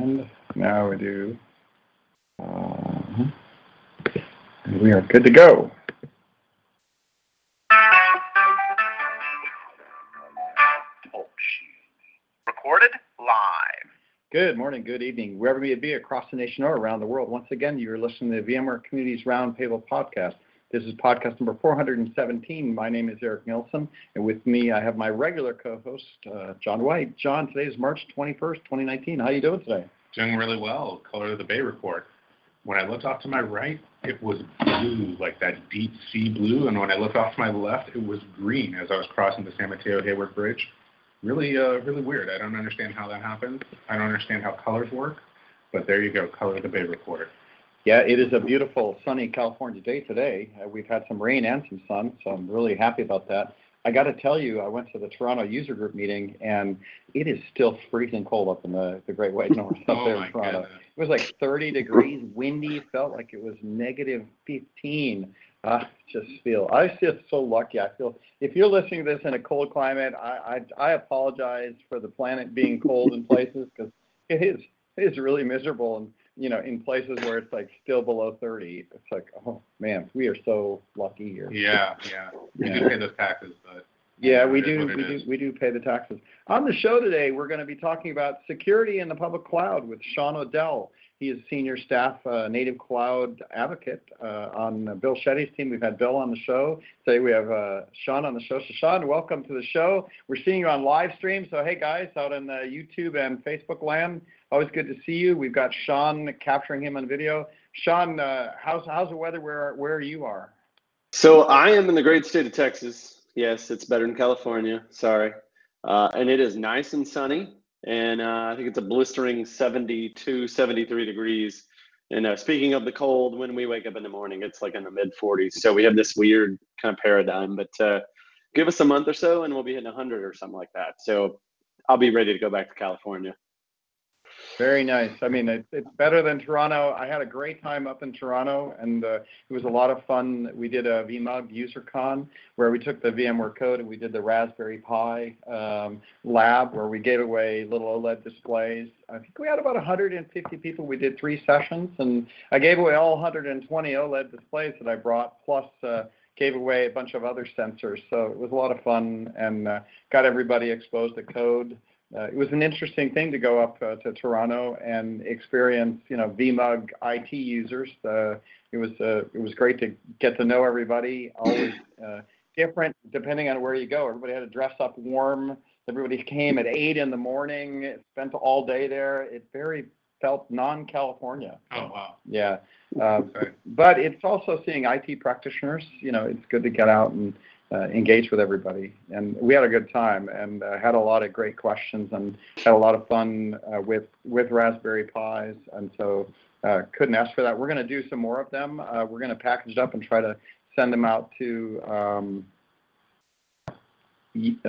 And now we do. Uh, and we are good to go. Recorded live. Good morning, good evening, wherever you may be across the nation or around the world. Once again, you're listening to the VMware Communities Roundtable podcast. This is podcast number 417. My name is Eric Nelson, and with me I have my regular co-host, uh, John White. John, today is March 21st, 2019. How are you doing today? Doing really well. Color of the Bay report. When I looked off to my right, it was blue, like that deep sea blue, and when I looked off to my left, it was green as I was crossing the San Mateo Hayward Bridge. Really, uh, really weird. I don't understand how that happens. I don't understand how colors work, but there you go, Color of the Bay report. Yeah, it is a beautiful sunny California day today. Uh, we've had some rain and some sun, so I'm really happy about that. I got to tell you, I went to the Toronto user group meeting, and it is still freezing cold up in the, the Great White North up oh there in Toronto. goodness. It was like 30 degrees, windy, felt like it was negative 15. I just feel, I feel so lucky. I feel, if you're listening to this in a cold climate, I, I, I apologize for the planet being cold in places because it is, it is really miserable. And you know, in places where it's like still below 30, it's like, oh man, we are so lucky here. Yeah, yeah. We Yeah. do pay those taxes, but Yeah, we do, we do, is. we do pay the taxes. On the show today, we're going to be talking about security in the public cloud with Sean Odell. He is senior staff uh, native cloud advocate uh, on Bill Shetty's team. We've had Bill on the show. Today we have uh, Sean on the show. So Sean, welcome to the show. We're seeing you on live stream. So hey guys, out on uh, YouTube and Facebook land, always good to see you. We've got Sean capturing him on video. Sean, uh, how's how's the weather where where you are? So I am in the great state of Texas. Yes, it's better than California. Sorry. Uh, and it is nice and sunny. And uh, I think it's a blistering 72, 73 degrees. And uh, speaking of the cold, when we wake up in the morning, it's like in the mid 40s. So we have this weird kind of paradigm. But uh, give us a month or so and we'll be hitting 100 or something like that. So I'll be ready to go back to California. Very nice. I mean, it, it's better than Toronto. I had a great time up in Toronto, and uh, it was a lot of fun. We did a VMUG UserCon where we took the VMware code and we did the Raspberry Pi um, lab where we gave away little OLED displays. I think we had about 150 people. We did three sessions, and I gave away all 120 OLED displays that I brought, plus uh, gave away a bunch of other sensors. So it was a lot of fun and uh, got everybody exposed to code uh, it was an interesting thing to go up uh, to Toronto and experience, you know, VMUG IT users. Uh, it was uh, it was great to get to know everybody. Always uh, different depending on where you go. Everybody had to dress up warm. Everybody came at eight in the morning. Spent all day there. It very felt non-California. oh wow. Yeah. Uh, but it's also seeing IT practitioners. You know, it's good to get out and uh, engage with everybody. And we had a good time and uh, had a lot of great questions and had a lot of fun uh, with with Raspberry Pis. And so uh, couldn't ask for that. We're going to do some more of them. Uh, we're going to package it up and try to send them out to um, uh,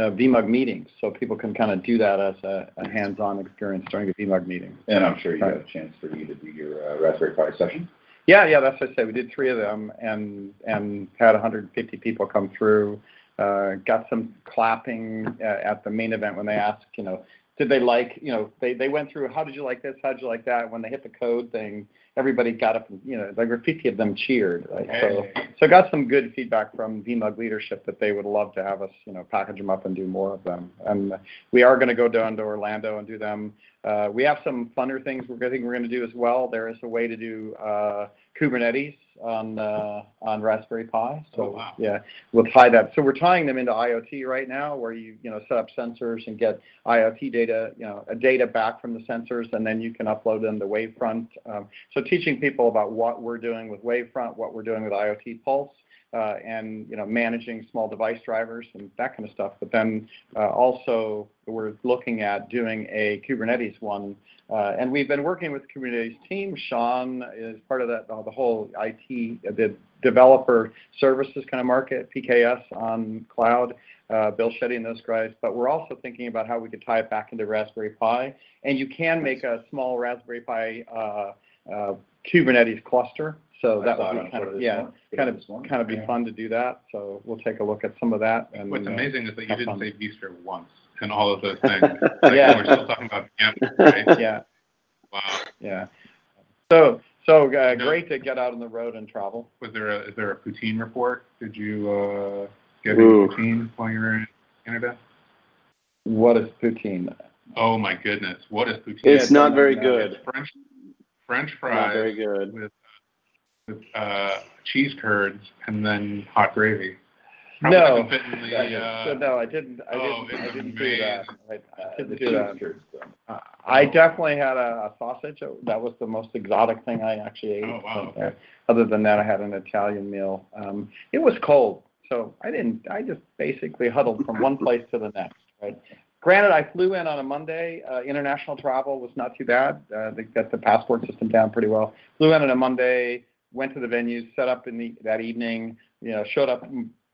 VMUG meetings so people can kind of do that as a, a hands-on experience during a VMUG meeting. And I'm sure you had a chance for you to do your uh, Raspberry Pi session. Yeah, yeah, that's what I said. We did three of them and and had 150 people come through. Uh, got some clapping uh, at the main event when they asked, you know, did they like, you know, they, they went through, how did you like this? How did you like that? When they hit the code thing, everybody got up, and, you know, like 50 of them cheered. Right? So, so got some good feedback from VMUG leadership that they would love to have us, you know, package them up and do more of them. And we are going to go down to Orlando and do them. Uh, we have some funner things we're going we're going to do as well. There is a way to do uh, Kubernetes on uh, on Raspberry Pi. So Oh, wow. yeah, we'll tie that. So we're tying them into IoT right now, where you you know set up sensors and get IoT data, you know, a data back from the sensors, and then you can upload them to Wavefront. Um, so teaching people about what we're doing with Wavefront, what we're doing with IoT Pulse. Uh, and you know managing small device drivers and that kind of stuff. But then uh, also we're looking at doing a Kubernetes one, uh, and we've been working with the Kubernetes team. Sean is part of that uh, the whole IT uh, the developer services kind of market PKS on cloud. Uh, Bill Shetty and those guys, but we're also thinking about how we could tie it back into Raspberry Pi, and you can make a small Raspberry Pi uh, uh, Kubernetes cluster. So I that would be kind of yeah, morning- kind of morning. kind of be Yeah. fun to do that. So we'll take a look at some of that. And What's uh, amazing is that you didn't fun. say vSphere once and all of those things. Like, Yeah. We're still talking about VMware, right? yeah. Wow. Yeah. So, so uh, No. great to get out on the road and travel. Was there a, is there a poutine report? Did you, uh, get Ooh. any poutine while you were in Canada? What is poutine? Oh my goodness, what is poutine? It's Yeah, not very good. It's French, French Not very good. with, with, uh, cheese curds and then hot gravy. Probably No. doesn't fit in the, So uh, no, I didn't. I oh, didn't. I it's didn't do that. I, I Uh, didn't do that. cheese curds. Uh, I definitely had a, a sausage. That was the most exotic thing I actually ate. Oh, wow, But, uh, other than that, I had an Italian meal. Um, it was cold, so I didn't. I just basically huddled from one place to the next. Right. Granted, I flew in on a Monday. Uh, international travel was not too bad. Uh, they got the passport system down pretty well. Flew in on a Monday. Went to the venues. Set up in the that evening. You know, showed up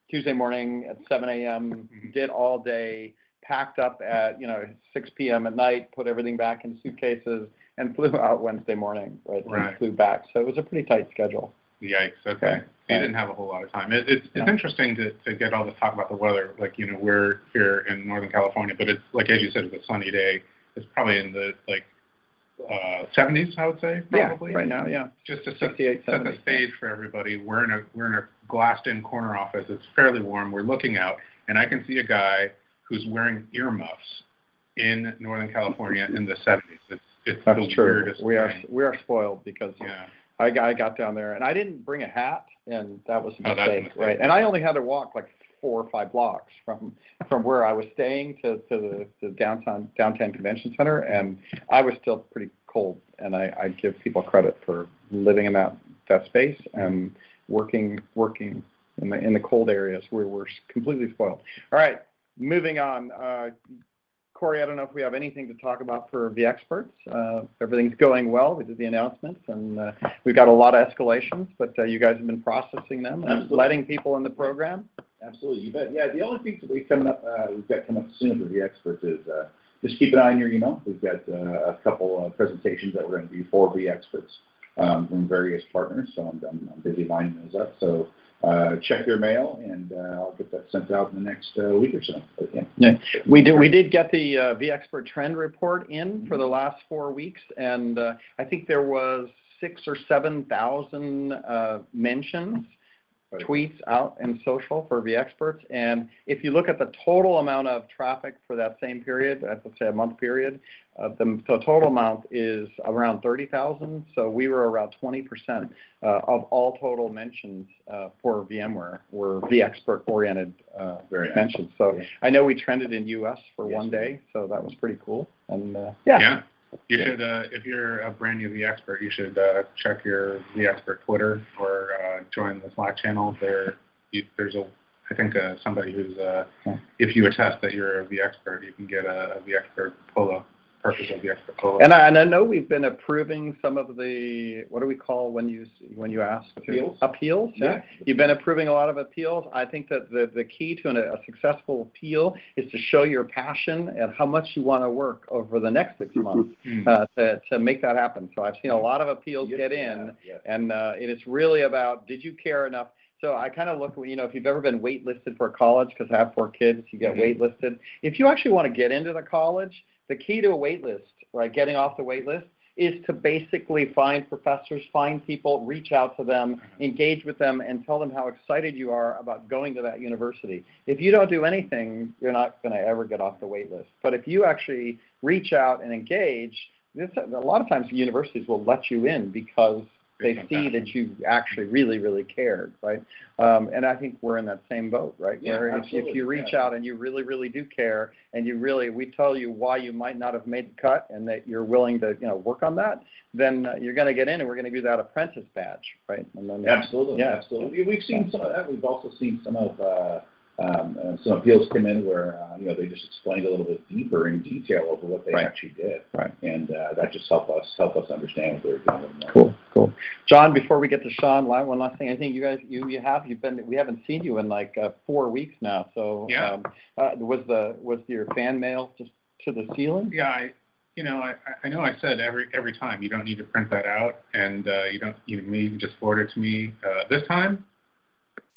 Tuesday morning at 7 a.m. Mhm. Did all day packed up at you know 6 p.m. at night, put everything back in suitcases, and flew out Wednesday morning. Right, and Right. flew back. So it was a pretty tight schedule. Yikes. Okay. Okay. So you didn't have a whole lot of time. It, it's it's interesting to, to get all this talk about the weather. Like you know we're here in Northern California, but it's like as you said, it's a sunny day. It's probably in the like uh, 70s, I would say. Probably. Yeah, right now, yeah, Just to set, 68, set 70. the stage for everybody. We're in a we're in a glassed-in corner office. It's fairly warm. We're looking out, and I can see a guy who's wearing earmuffs in Northern California in the 70s. It's it's That's the true. weirdest We are thing. we are spoiled because Yeah. I got, I got down there and I didn't bring a hat, and that was a Oh, that's a mistake, mistake. right? And I only had to walk like four or five blocks from from where I was staying to to the, the downtown downtown convention center, and I was still pretty cold. And I, I give people credit for living in that that space and working working in the in the cold areas where we're completely spoiled. All right, moving on. Uh, Corey, I don't know if we have anything to talk about for the experts. Uh, everything's going well. We did the announcements, and uh, we've got a lot of escalations, but uh, you guys have been processing them and Absolutely. letting people in the program. Absolutely, you bet. Yeah, the only thing that we've coming up, uh, we've got coming up soon for the experts is, uh, just keep an eye on your email. We've got, uh, a couple of presentations that we're gonna do for the experts, um, from various partners, so I'm, I'm I'm busy lining those up. So, uh, check your mail and, uh, I'll get that sent out in the next, uh, week or so. But, yeah. We did, we did get the uh, vExpert trend report in for the last four weeks, and uh, I think there was six or 7,000 uh, mentions tweets out in social for the experts. And if you look at the total amount of traffic for that same period, let's say a month period, uh, the, the total amount is around 30,000. So we were around 20% uh, of all total mentions uh, for VMware were vExpert oriented uh, mentions. So Yeah. I know we trended in US for Yes, one day, so that was pretty cool. And uh, yeah, Yeah. You should, uh, if you're a brand new vExpert, you should uh, check your vExpert Twitter or uh, join the Slack channel. There, you, there's a, I think uh, somebody who's, uh, Yeah. if you attest that you're a vExpert, you can get a, a vExpert polo, purchase a vExpert polo. And I, and I know we've been approving some of the, what do we call when you, when you ask? Appeals? Appeals, yeah. You've been approving a lot of appeals. I think that the, the key to an, a successful appeal is to show your passion and how much you want to work over the next six months Hmm. uh, to, to make that happen. So I've seen a lot of appeals get in, Yeah, and uh, it is really about did you care enough. So I kind of look, you know, if you've ever been waitlisted for college, because I have four kids, you get Mhm. waitlisted. If you actually want to get into the college, the key to a waitlist, right, getting off the waitlist, is to basically find professors, find people, reach out to them, mm-hmm. engage with them, and tell them how excited you are about going to that university. If you don't do anything, you're not going to ever get off the wait list. But if you actually reach out and engage, this, a lot of times universities will let you in because they see that you actually really, really cared, right? Um, and I think we're in that same boat, right? Yeah, Where if, if you reach yeah. out and you really, really do care, and you really, we tell you why you might not have made the cut, and that you're willing to, you know, work on that, then uh, you're going to get in, and we're going to give you that apprentice badge, right? And then, Absolutely, Yeah. absolutely. We- We've seen some of that. We've also seen some of, uh, um, uh, some appeals come in where, uh, you know, they just explained a little bit deeper in detail over what they Right. actually did. Right. And, uh, that just helped us, help us understand what they were doing. Cool, cool. John, before we get to Sean, one last thing. I think you guys, you, you have, you've been, we haven't seen you in like uh, four weeks now. So, Yeah. um, uh, was the, was your fan mail just to the ceiling? Yeah, I, you know, I, I know I said every every time you don't need to print that out, and uh, you don't you maybe just forward it to me. Uh, this time,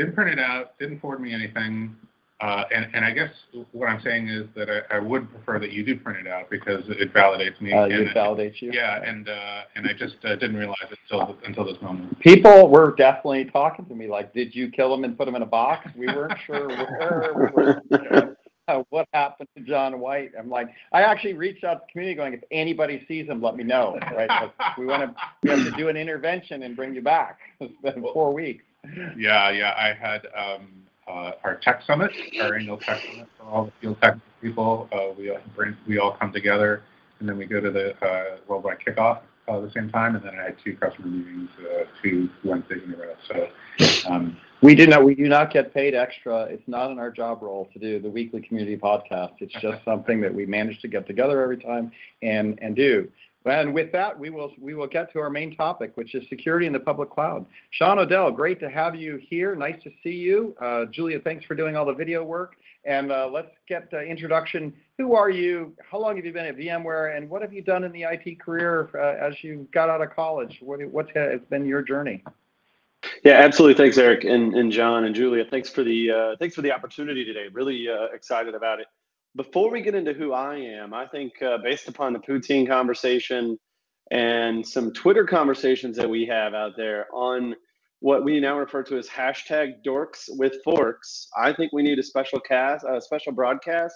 didn't print it out, didn't forward me anything. Uh, and, and I guess what I'm saying is that I, I would prefer that you do print it out because it validates me. Uh, and it validates you. Yeah, and uh, and I just uh, didn't realize it until until this moment. People were definitely talking to me like, "Did you kill him and put him in a box?" We weren't sure where. We weren't sure, uh, what happened to John White? I'm like, I actually reached out to the community, going, "If anybody sees him, let me know." Right? we want to. We have to do an intervention and bring you back. It's been four weeks. Yeah, yeah. I had um, uh, our tech summit, our annual tech summit for all the field tech people. Uh, we all bring, we all come together, and then we go to the uh, worldwide kickoff uh, at the same time. And then I had two customer meetings, uh, two Wednesdays in a row. So um, We do not. We do not get paid extra. It's not in our job role to do the weekly community podcast. It's just something that we manage to get together every time and and do. And with that, we will we will get to our main topic, which is security in the public cloud. Sean Odell, great to have you here. Nice to see you. Uh, Julia, thanks for doing all the video work. And uh, let's get the introduction. Who are you? How long have you been at VMware? And what have you done in the IT career uh, as you got out of college? What what has been your journey? Yeah, absolutely. Thanks, Eric and, and John and Julia. Thanks for the uh, thanks for the opportunity today. Really uh, excited about it. Before we get into who I am, I think uh, based upon the poutine conversation and some Twitter conversations that we have out there on what we now refer to as hashtag dorks with forks, I think we need a special cast, a special broadcast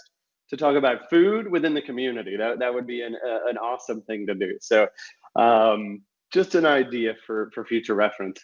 to talk about food within the community. That, that would be an, uh, an awesome thing to do. So um, just an idea for, for future reference.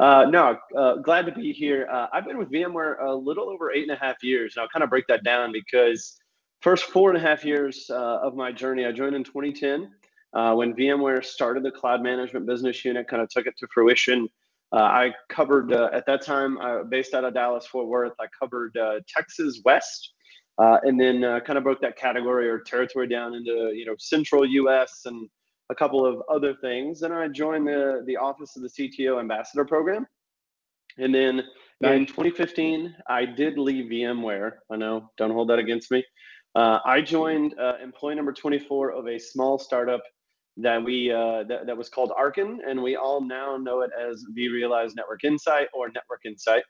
Uh, no, uh, glad to be here. Uh, I've been with VMware a little over eight and a half years. And I'll kind of break that down because first four and a half years uh, of my journey, I joined in 2010 uh, when VMware started the cloud management business unit, kind of took it to fruition. Uh, I covered at that time, based out of Dallas Fort Worth, I covered Texas West, and then kind of broke that category or territory down into you know central U.S. and a couple of other things. And I joined the, the Office of the CTO Ambassador Program. And then in 2015, I did leave VMware. I know, don't hold that against me. Uh, I joined uh, employee number 24 of a small startup that we uh, that, that was called Arkin, and we all now know it as vRealize Network Insight or Network Insight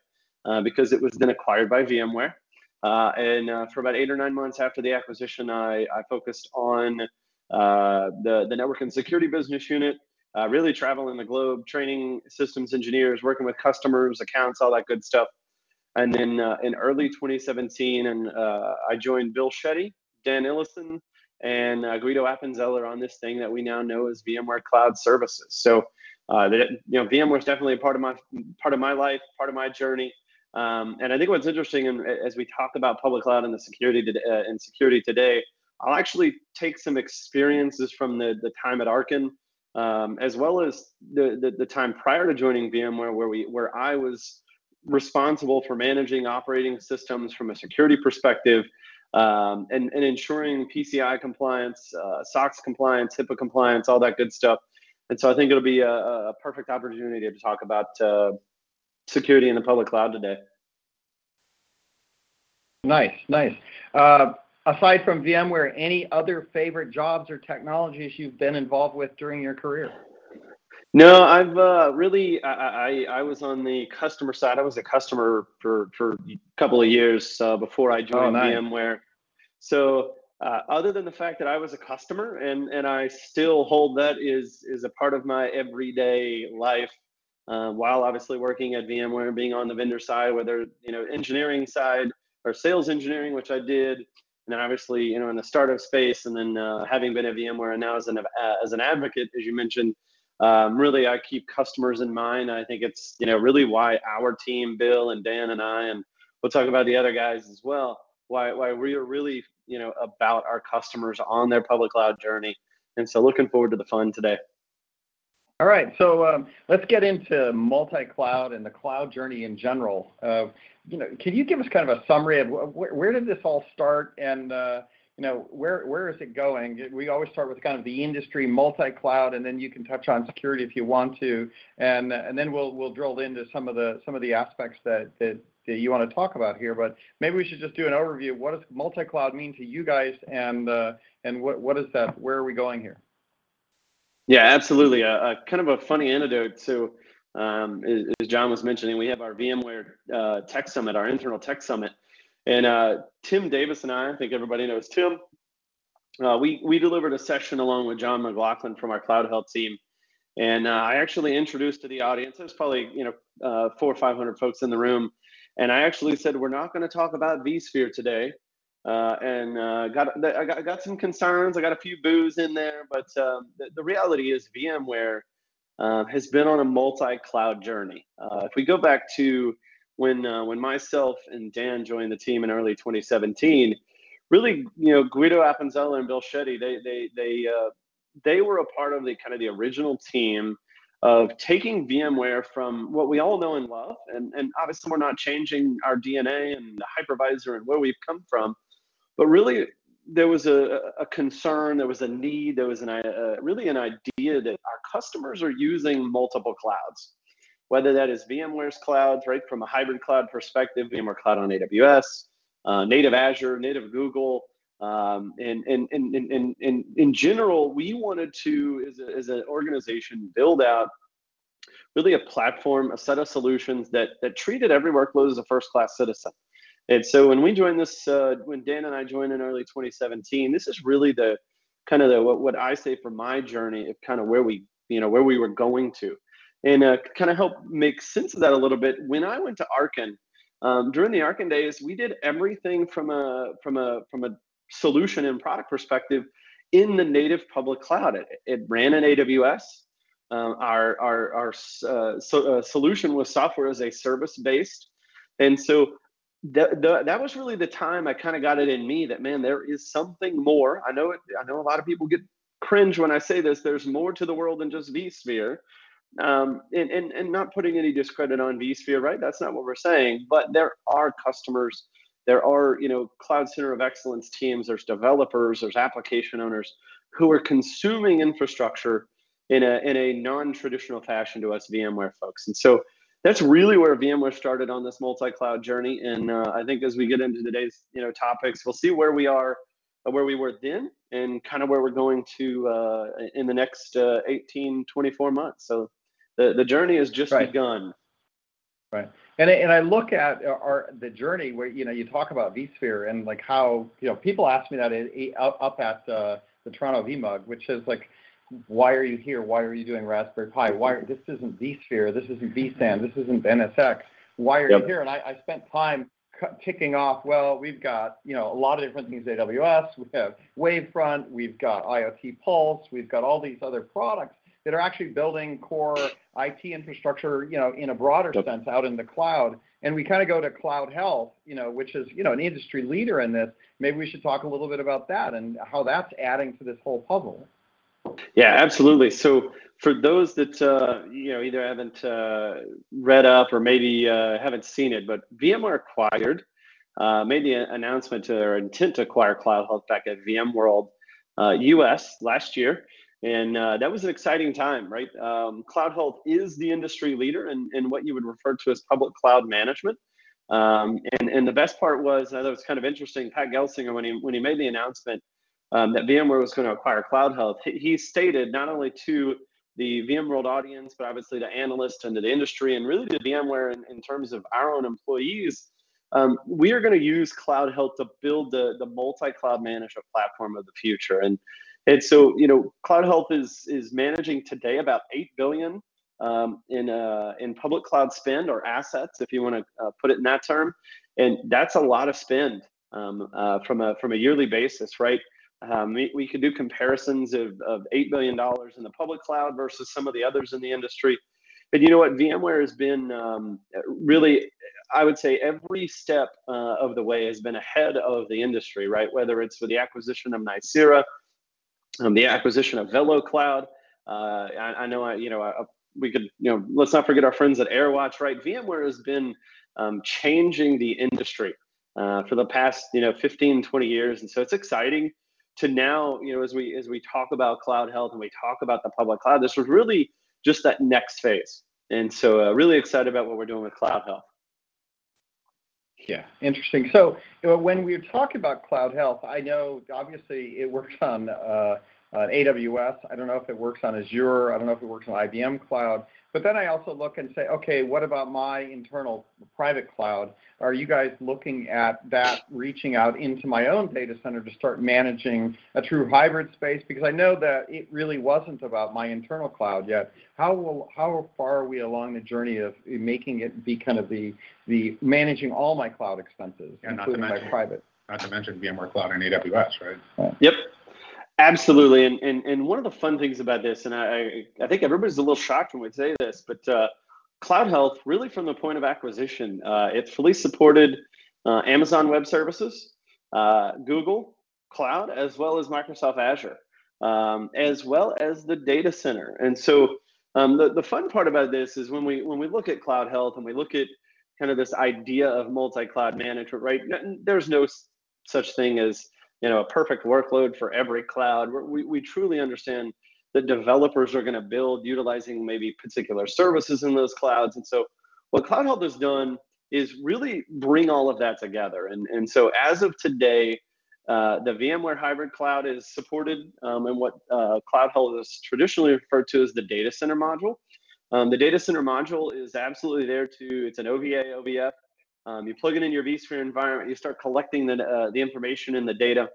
uh, because it was then acquired by VMware. Uh, and uh, for about eight or nine months after the acquisition, I, I focused on the, the network and security business unit, really traveling the globe, training systems engineers, working with customers, accounts, all that good stuff. And then uh, in early 2017, and uh, I joined Bill Shetty, Dan Illson, and uh, Guido Appenzeller on this thing that we now know as VMware Cloud Services. So, uh, that, you know, VMware is definitely a part of my part of my life, part of my journey. Um, and I think what's interesting, and as we talk about public cloud and the security to, and security today, I'll actually take some experiences from the, the time at Arkin, um, as well as the, the, the time prior to joining VMware, where we where I was responsible for managing operating systems from a security perspective, um, and and ensuring PCI compliance, uh, SOX compliance, HIPAA compliance, all that good stuff. And so I think it'll be a, a perfect opportunity to talk about uh, security in the public cloud today. Nice, nice. Uh, aside from VMware, any other favorite jobs or technologies you've been involved with during your career? No, I've uh, really I, I, I was on the customer side. I was a customer for for a couple of years uh, before I joined oh, nice. VMware. So uh, other than the fact that I was a customer and and I still hold that is is a part of my everyday life. Uh, while obviously working at VMware and being on the vendor side, whether you know engineering side or sales engineering, which I did, and then obviously you know in the startup space and then uh, having been at vmware and now as an uh, as an advocate as you mentioned um, really i keep customers in mind. I think it's you know really why our team bill and dan and i and we'll talk about the other guys as well why why we are really you know about our customers on their public cloud journey. And so looking forward to the fun today. All right, so um, let's get into multi-cloud and the cloud journey in general. Uh, you know, can you give us kind of a summary of wh- where did this all start, and uh, you know, where where is it going? We always start with kind of the industry multi-cloud, and then you can touch on security if you want to, and and then we'll we'll drill into some of the some of the aspects that that, you want to talk about here. But maybe we should just do an overview. What does multi-cloud mean to you guys, and uh, and what what is that? Where are we going here? Yeah, absolutely. A, a, kind of a funny anecdote. So, um, as, John was mentioning, we have our VMware uh, Tech Summit, our internal Tech Summit, And uh, Tim Davis and I, I think everybody knows Tim. Uh, we we delivered a session along with John McLaughlin from our Cloud Health team, and uh, I actually introduced to the audience. There's probably you know uh, four or five hundred folks in the room, and I actually said we're not going to talk about vSphere today. Uh, and uh, got, I got got some concerns. I got a few boos in there, but um, the, the reality is VMware has been on a multi-cloud journey. if we go back to when when myself and Dan joined the team in early 2017 really, you know, Guido Appenzeller and Bill Shetty, they they they uh, they were a part of the kind of the original team of taking VMware from what we all know and love, and and obviously we're not changing our DNA and the hypervisor and where we've come from, but really there was a, a concern, there was a need, there was an uh, really an idea that our customers are using multiple clouds, whether that is VMware's clouds, right, from a hybrid cloud perspective, VMware Cloud on AWS, uh, native Azure, native Google. Um, and, and, and, and, and, in general, we wanted to, as, a, as an organization, build out really a platform, a set of solutions that, that treated every workload as a first class citizen. And so when we joined this, uh, when Dan and I joined in early 2017, this is really the kind of the what, what I say for my journey of kind of where we, you know, where we were going to. And uh, kind of help make sense of that a little bit. When I went to Arkin, um, during the Arkin days, we did everything from a from a from a solution and product perspective in the native public cloud. It, it ran in AWS. Um, our our our uh, so, uh, solution was software as a service based, and so that that was really the time I kind of got it in me that man, there is something more. I know it. I know a lot of people get cringe when I say this. There's more to the world than just vSphere um, and, and, and not putting any discredit on vSphere, right? That's not what we're saying. But there are customers, there are you know cloud center of excellence teams, there's developers, there's application owners who are consuming infrastructure in a in a non-traditional fashion to us VMware folks. And so that's really where VMware started on this multi-cloud journey. And uh, I think as we get into today's you know topics, we'll see where we are, uh, where we were then, and kind of where we're going to uh, in the next uh, 18, 24 months. So the, the journey has just right. begun. Right. And, and I look at our the journey where you know you talk about vSphere and like how you know people ask me that up at uh, the Toronto VMUG, which is like, why are you here? Why are you doing Raspberry Pi? Why this isn't vSphere? This isn't vSAN? This isn't NSX? Why are yep. you here? And I, I spent time ticking off. Well, we've got you know a lot of different things. AWS. We have Wavefront. We've got IoT Pulse. We've got all these other products that are actually building core IT infrastructure, you know, in a broader yep. sense out in the cloud. And we kind of go to cloud health, you know, which is, you know, an industry leader in this. Maybe we should talk a little bit about that and how that's adding to this whole puzzle. Yeah, absolutely. So for those that uh, you know either haven't uh, read up or maybe uh, haven't seen it, but VMware acquired, uh, made the announcement to their intent to acquire Cloud Health back at VMworld US uh, last year. And uh, that was an exciting time, right? Um, cloud Health is the industry leader in, in what you would refer to as public cloud management. Um, and, and the best part was, I thought it was kind of interesting, Pat Gelsinger, when he, when he made the announcement um, that VMware was going to acquire Cloud Health, he, he stated not only to the VMworld audience, but obviously to analysts and to the industry, and really to VMware in, in terms of our own employees, um, we are going to use Cloud Health to build the, the multi-cloud management platform of the future. And and so, you know, Cloud Health is is managing today about eight billion um, in uh, in public cloud spend or assets, if you want to uh, put it in that term, and that's a lot of spend um, uh, from a from a yearly basis, right? Um, we, we could do comparisons of, of $8 billion in the public cloud versus some of the others in the industry. But you know what? VMware has been um, really, I would say, every step uh, of the way has been ahead of the industry, right? Whether it's with the acquisition of Nicira, um, the acquisition of VeloCloud. Uh, I, I, know, I, you know, I, we could, you know, let's not forget our friends at AirWatch, right? VMware has been um, changing the industry uh, for the past, you know, 15, 20 years. And so it's exciting to now, you know, as we, as we talk about cloud health and we talk about the public cloud, this was really just that next phase. And so uh, really excited about what we're doing with cloud health. Yeah, interesting. So when we talking about cloud health, I know obviously it works on uh, uh, AWS. I don't know if it works on Azure. I don't know if it works on IBM Cloud. But then I also look and say, okay, what about my internal private cloud? Are you guys looking at that reaching out into my own data center to start managing a true hybrid space? Because I know that it really wasn't about my internal cloud yet. How will, how far are we along the journey of making it be kind of the the managing all my cloud expenses, Yeah, not to including my private? Not to mention VMware Cloud and AWS, right? Yep, absolutely. And, and and one of the fun things about this, and I I think everybody's a little shocked when we say this, but uh, Cloud Health, really from the point of acquisition, uh, it's fully supported uh, Amazon Web Services, uh, Google Cloud, as well as Microsoft Azure, um, as well as the data center. And so um, the the fun part about this is when we when we look at Cloud Health and we look at kind of this idea of multi-cloud management, right? There's no such thing as you know a perfect workload for every cloud. We're- We we truly understand that developers are going to build utilizing maybe particular services in those clouds, and so what Cloud Health has done is really bring all of that together. And and so as of today. Uh, the VMware Hybrid Cloud is supported um, in what uh, Cloud Health is traditionally referred to as the data center module. Um, the data center module is absolutely there to, it's an OVA, OVF. Um, you plug it in your vSphere environment, you start collecting the, uh, the information and the data,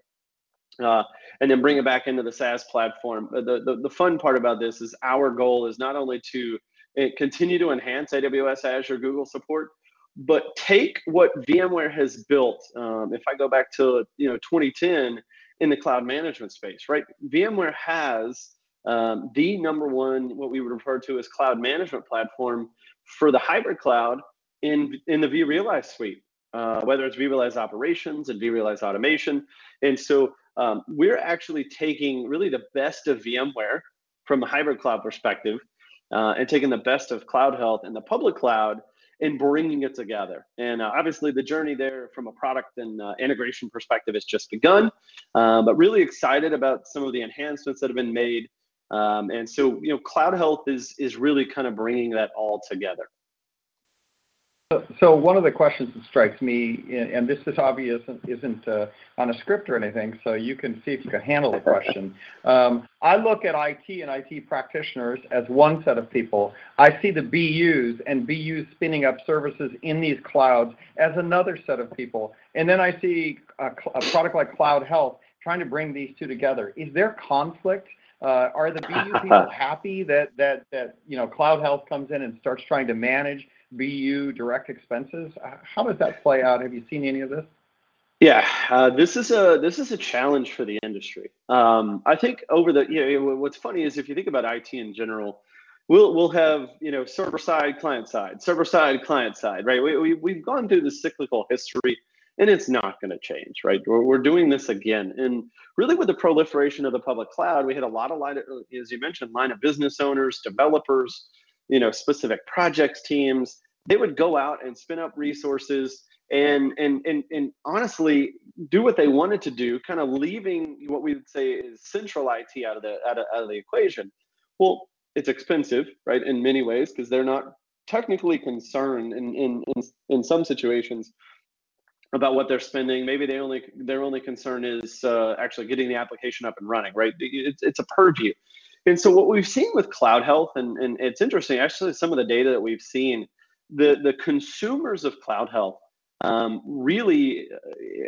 uh, and then bring it back into the SaaS platform. Uh, The, the, the fun part about this is our goal is not only to uh, continue to enhance AWS, Azure, Google support, but take what VMware has built. Um, if I go back to you know 2010 in the cloud management space, right? VMware has um, the number one, what we would refer to as cloud management platform for the hybrid cloud in, in the vRealize suite, uh, whether it's vRealize operations and vRealize automation. And so um, we're actually taking really the best of VMware from a hybrid cloud perspective uh, and taking the best of Cloud Health and the public cloud and bringing it together. And uh, obviously, the journey there from a product and uh, integration perspective has just begun, uh, but really excited about some of the enhancements that have been made um, and so, you know, cloud health is is really kind of bringing that all together. So- So one of the questions that strikes me, and this is obvious, isn't uh, on a script or anything, so you can see if you can handle the question. Um, I look at IT and IT practitioners as one set of people. I see the BUs and BUs spinning up services in these clouds as another set of people. And then I see a, a product like Cloud Health trying to bring these two together. Is there conflict? Uh, are the BU people happy that that that you know Cloud Health comes in and starts trying to manage BU direct expenses? Uh, How does that play out? Have you seen any of this? Yeah, uh, this is a this is a challenge for the industry. Um, I think over the you know what's funny is if you think about IT in general, we'll we'll have you know server side, client side, server side, client side, right? We, we we've gone through the cyclical history, and it's not going to change, right? We're, we're doing this again, and really with the proliferation of the public cloud, we had a lot of line, of, as you mentioned, line of business owners, developers, you know, specific projects teams. They would go out and spin up resources and and and and honestly do what they wanted to do, kind of leaving what we would say is central IT out of the out of, out of the equation. Well, it's expensive, right, in many ways because they're not technically concerned in, in in in some situations about what they're spending. Maybe they only their only concern is uh, actually getting the application up and running, right? It's it's a purview. And so what we've seen with cloud health, and, and it's interesting, actually, some of the data that we've seen, the the consumers of cloud health um, really,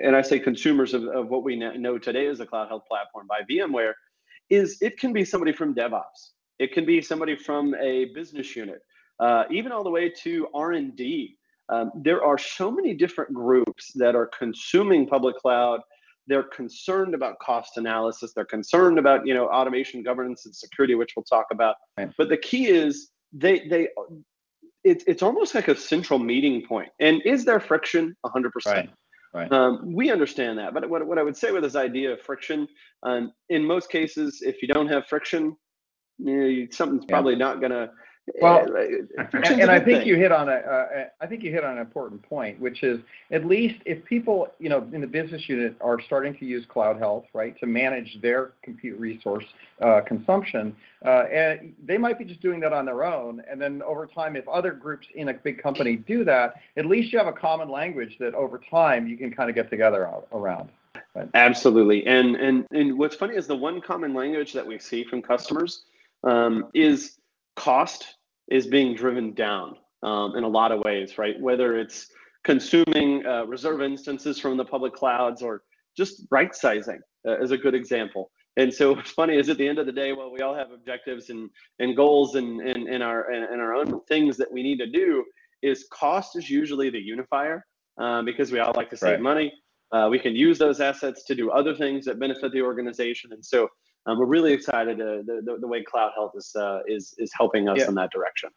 and I say consumers of, of what we know today as a cloud health platform by VMware, is it can be somebody from DevOps, it can be somebody from a business unit, uh, even all the way to R and D. Um, there are so many different groups that are consuming public cloud. They're concerned about cost analysis. They're concerned about you know automation, governance, and security, which we'll talk about. Right. But the key is they they it's it's almost like a central meeting point. And is there friction? 100%. Right, right. Um, we understand that. But what, what I would say with this idea of friction, um, in most cases, if you don't have friction, you know, you- something's Yeah. probably not going to. Well, And, and I think thing. you hit on a, uh, I think you hit on an important point, which is at least if people, you know, in the business unit are starting to use Cloud Health, right, to manage their compute resource uh, consumption, uh, and they might be just doing that on their own. And then over time, if other groups in a big company do that, at least you have a common language that over time you can kind of get together a- around. Absolutely. And and and what's funny is the one common language that we see from customers um, is cost is being driven down um, in a lot of ways, right? Whether it's consuming uh, reserve instances from the public clouds or just right sizing uh, is a good example. And so what's funny is at the end of the day, well, we all have objectives and, and goals and, and, and our and, and our own things that we need to do is cost is usually the unifier uh, because we all like to save Right. money. Uh, we can use those assets to do other things that benefit the organization. And so um, we're really excited uh, the, the, the way Cloud Health is, uh, is, is helping us Yeah. in that direction.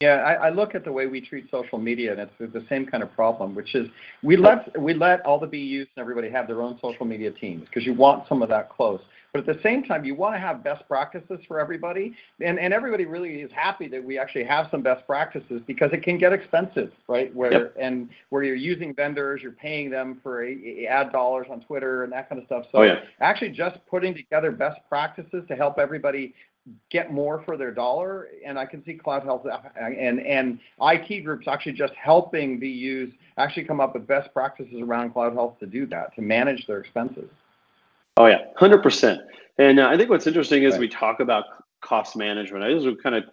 Yeah, I, I look at the way we treat social media, and it's the same kind of problem, which is we let we let all the BUs and everybody have their own social media teams because you want some of that close. But at the same time, you want to have best practices for everybody, and, and everybody really is happy that we actually have some best practices because it can get expensive, right? Where Yep. and where you're using vendors, you're paying them for a, ad dollars on Twitter and that kind of stuff. So Oh, yeah. actually, just putting together best practices to help everybody get more for their dollar. And I can see Cloud Health uh, and and IT groups actually just helping BUs actually come up with best practices around Cloud Health to do that, to manage their expenses. Oh yeah, hundred percent. And uh, I think what's interesting is Right. we talk about cost management. I just would kind of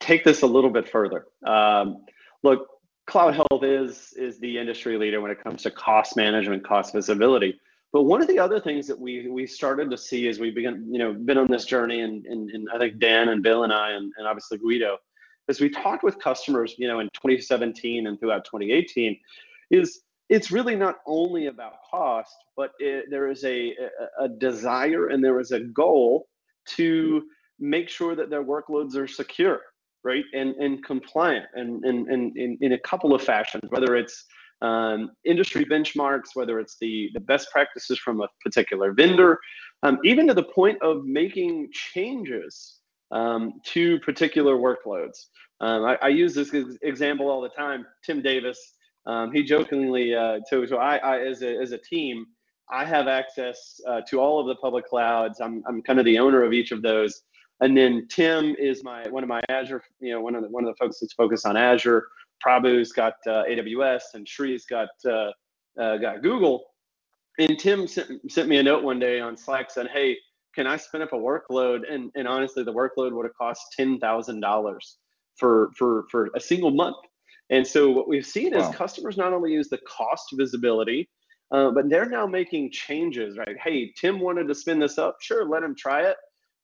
take this a little bit further. Um, look, cloud health is is the industry leader when it comes to cost management, cost visibility. But one of the other things that we we started to see as we began, you know, been on this journey, and, and, and I think Dan and Bill and I, and, and obviously Guido, as we talked with customers, you know, in 2017 and throughout 2018, is it's really not only about cost, but it, there is a, a, desire and there is a goal to make sure that their workloads are secure, right, and, and compliant, and, and, and in, in a couple of fashions, whether it's um, industry benchmarks, whether it's the, the best practices from a particular vendor, um, even to the point of making changes um, to particular workloads. Um, I, I use this example all the time. Tim Davis, um, he jokingly, uh, so, so I, I as, a, as a team, I have access uh, to all of the public clouds. I'm, I'm kind of the owner of each of those. And then Tim is my one of my Azure, you know, one of the one of the folks that's focused on Azure. Prabhu's got uh, AWS, and Shree's got uh, uh, got Google. And Tim sent, sent me a note one day on Slack saying, "Hey, can I spin up a workload?" And and honestly, the workload would have cost ten thousand dollars for for for a single month. And so what we've seen Wow. is customers not only use the cost visibility, uh, but they're now making changes. Right? Hey, Tim wanted to spin this up. Sure, let him try it.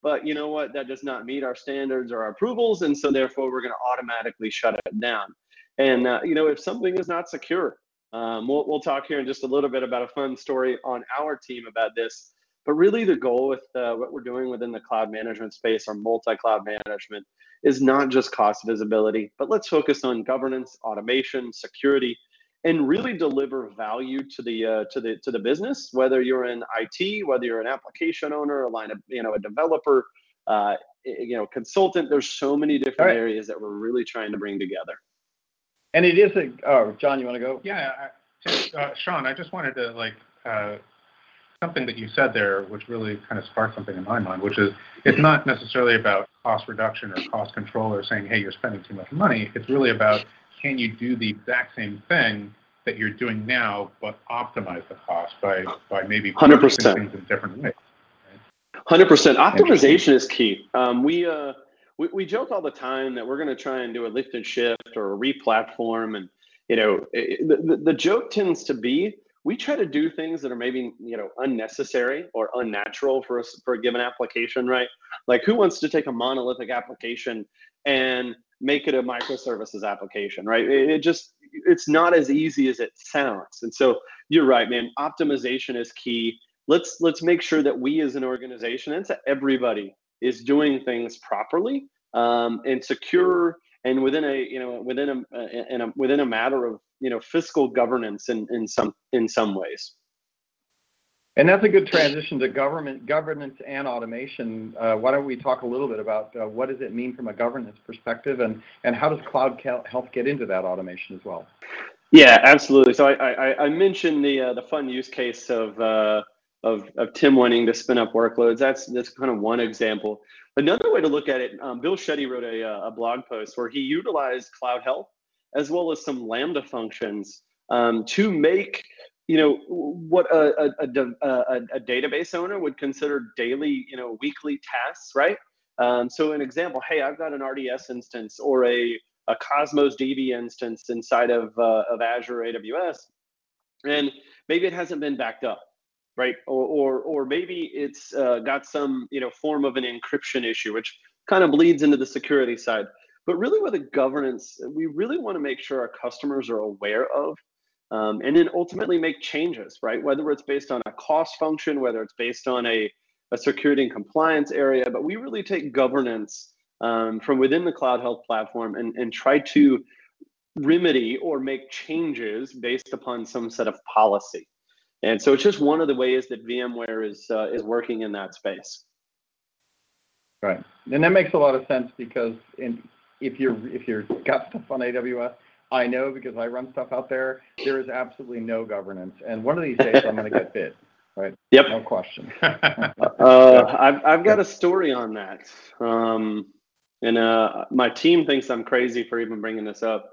But you know what? That does not meet our standards or our approvals, and so therefore we're going to automatically shut it down. And uh, you know, if something is not secure, um, we'll we'll talk here in just a little bit about a fun story on our team about this. But really, the goal with uh, what we're doing within the cloud management space or multi-cloud management is not just cost visibility, but let's focus on governance, automation, security, and really deliver value to the uh, to the to the business. Whether you're in IT, whether you're an application owner, a line of you know a developer, uh, you know consultant. There's so many different All right. areas that we're really trying to bring together. And it is a, oh, John, you want to go? Yeah, I, just, uh, Sean, I just wanted to like uh, something that you said there, which really kind of sparked something in my mind, which is it's not necessarily about cost reduction or cost control or saying, hey, you're spending too much money. It's really about can you do the exact same thing that you're doing now, but optimize the cost by by maybe 100%. things in different ways. Hundred percent. Optimization is key. Um, we uh, we, we joke all the time that we're going to try and do a lift and shift or a re-platform, and you know, it, the, the- the joke tends to be we try to do things that are maybe you know unnecessary or unnatural for us for a given application, right? Like, who wants to take a monolithic application and make it a microservices application, right? It, it just it's not as easy as it sounds. And so you're right, man. Optimization is key let's let's make sure that we as an organization and everybody is doing things properly um, and secure and within a you know within a, in a within a matter of you know fiscal governance in, in some in some ways And that's a good transition to government governance and automation. Uh, why don't we talk a little bit about uh, what does it mean from a governance perspective, and and how does cloud health get into that automation as well? yeah absolutely so i i, I mentioned the uh, the fun use case of uh, of, of Tim wanting to spin up workloads. That's that's kind of one example. Another way to look at it, um, Bill Shetty wrote a, uh, a blog post where he utilized Cloud Health as well as some Lambda functions um, to make you know what a, a, a, a, database owner would consider daily, you know, weekly tasks, right? Um, so an example, hey, I've got an RDS instance or a, a Cosmos DB instance inside of, uh, of Azure AWS, and maybe it hasn't been backed up, right? Or, or, or maybe it's uh, got some, you know, form of an encryption issue, which kind of bleeds into the security side. But really with the governance, we really want to make sure our customers are aware of um, and then ultimately make changes, right? Whether it's based on a cost function, whether it's based on a, a security and compliance area, but we really take governance um, from within the Cloud Health platform and, and try to remedy or make changes based upon some set of policy. And so it's just one of the ways that VMware is uh, is working in that space. Right, and that makes a lot of sense because in, if you're if you're got stuff on AWS, I know because I run stuff out there. There is absolutely no governance, and one of these days I'm going to get bit. Right. Yep. No question. uh, I've I've got a story on that, um, and uh, my team thinks I'm crazy for even bringing this up,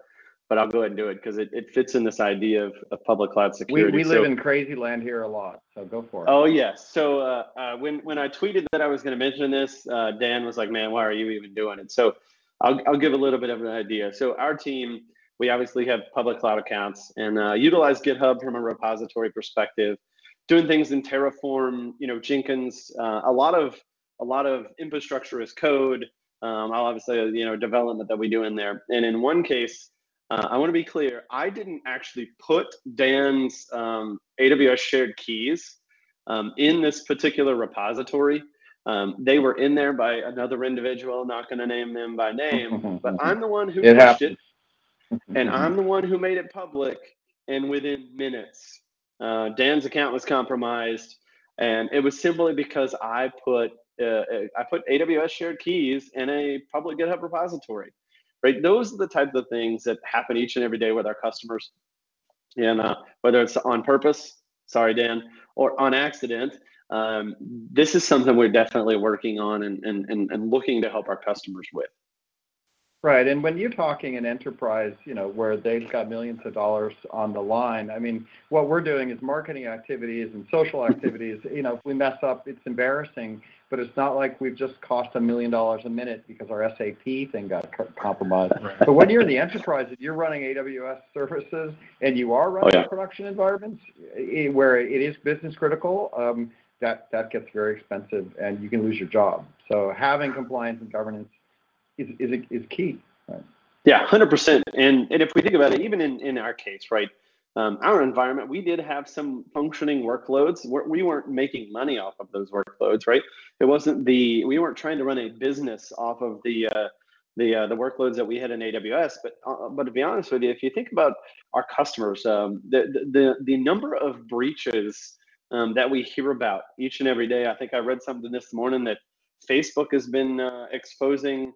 but I'll go ahead and do it because it, it fits in this idea of, of public cloud security. we live So- in crazy land here a lot, so go for it. Oh yes. So uh, uh, when when I tweeted that I was going to mention this, uh, Dan was like, "Man, why are you even doing it?" So I'll I'll give a little bit of an idea. So our team, we obviously have public cloud accounts and uh, utilize GitHub from a repository perspective, doing things in Terraform, you know, Jenkins, uh, a lot of a lot of infrastructure as code. Um, I'll obviously you know development that we do in there. And in one case, uh, I want to be clear. I didn't actually put Dan's um, AWS shared keys um, in this particular repository. Um, they were in there by another individual, not going to name them by name, but I'm the one who It pushed happens. it, and I'm the one who made it public. And within minutes, uh, Dan's account was compromised, and it was simply because I put uh, I put AWS shared keys in a public GitHub repository. Right, those are the types of things that happen each and every day with our customers, and uh, whether it's on purpose, sorry Dan, or on accident, um, this is something we're definitely working on and, and, and, and looking to help our customers with. Right, and when you're talking an enterprise, you know, where they've got millions of dollars on the line, I mean, what we're doing is marketing activities and social activities. You know, if we mess up, it's embarrassing, but it's not like we've just cost a million dollars a minute because our SAP thing got compromised. Right. But when you're in the enterprise, if you're running AWS services and you are running Oh, yeah. production environments eh, where it is business critical, um, that that gets very expensive and you can lose your job. So having compliance and governance is is is key. Yeah, hundred percent. And and if we think about it, even in, in our case, right, um, our environment, we did have some functioning workloads. We weren't making money off of those workloads, right? It wasn't the we weren't trying to run a business off of the uh, the uh, the workloads that we had in AWS. But uh, but to be honest with you, if you think about our customers, um, the, the the number of breaches um, that we hear about each and every day. I think I read something this morning that Facebook has been uh, exposing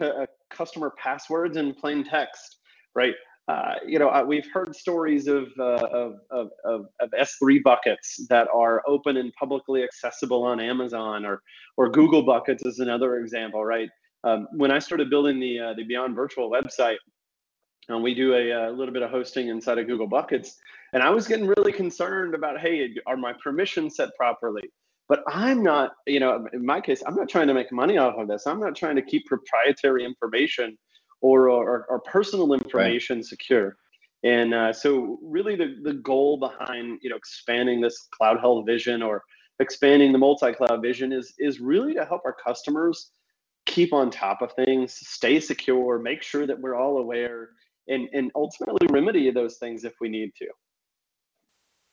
uh, customer passwords in plain text, right? Uh, you know, we've heard stories of, uh, of, of, of, of S3 buckets that are open and publicly accessible on Amazon, or or Google buckets is another example, right? Um, when I started building the uh, the Beyond Virtual website, and we do a, a little bit of hosting inside of Google Buckets, and I was getting really concerned about, hey, are my permissions set properly? But I'm not, you know, in my case, I'm not trying to make money off of this. I'm not trying to keep proprietary information or or, or personal information secure. And uh, so, really, the the goal behind you know expanding this cloud health vision or expanding the multi-cloud vision is is really to help our customers keep on top of things, stay secure, make sure that we're all aware, and and ultimately remedy those things if we need to.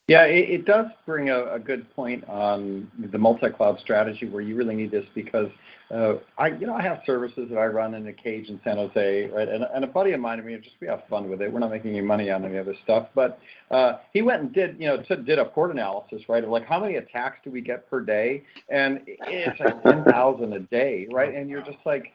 Yeah, it, it does bring a, a good point on the multi-cloud strategy where you really need this because uh, I, you know, I have services that I run in a cage in San Jose, right? And, and a buddy of mine, I mean, just we have fun with it. We're not making any money on any of this stuff, but uh, he went and did, you know, did a port analysis, right? Of like how many attacks do we get per day? And it's like ten thousand a day, right? And you're just like,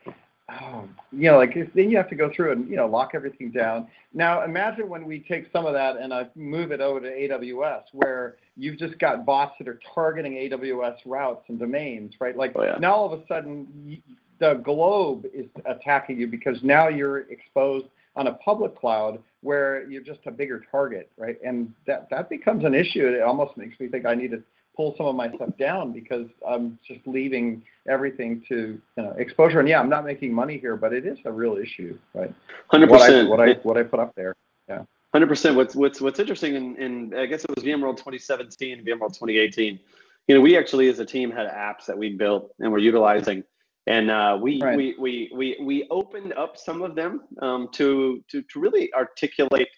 oh, you know, like then you have to go through and you know lock everything down. Now imagine when we take some of that and I move it over to AWS, where you've just got bots that are targeting AWS routes and domains, right? Like Oh, yeah. now all of a sudden the globe is attacking you because now you're exposed on a public cloud where you're just a bigger target, right? And that that becomes an issue. It almost makes me think I need to pull some of my stuff down because I'm just leaving everything to you know, exposure. And yeah, I'm not making money here, but it is a real issue, right? Hundred What I percent. what I what I put up there. yeah. Hundred percent. What's what's what's interesting, in, in I guess it was VMworld 2017, VMworld 2018. You know, we actually as a team had apps that we built and we're utilizing, and uh, we, Right. we we we we opened up some of them um, to to to really articulate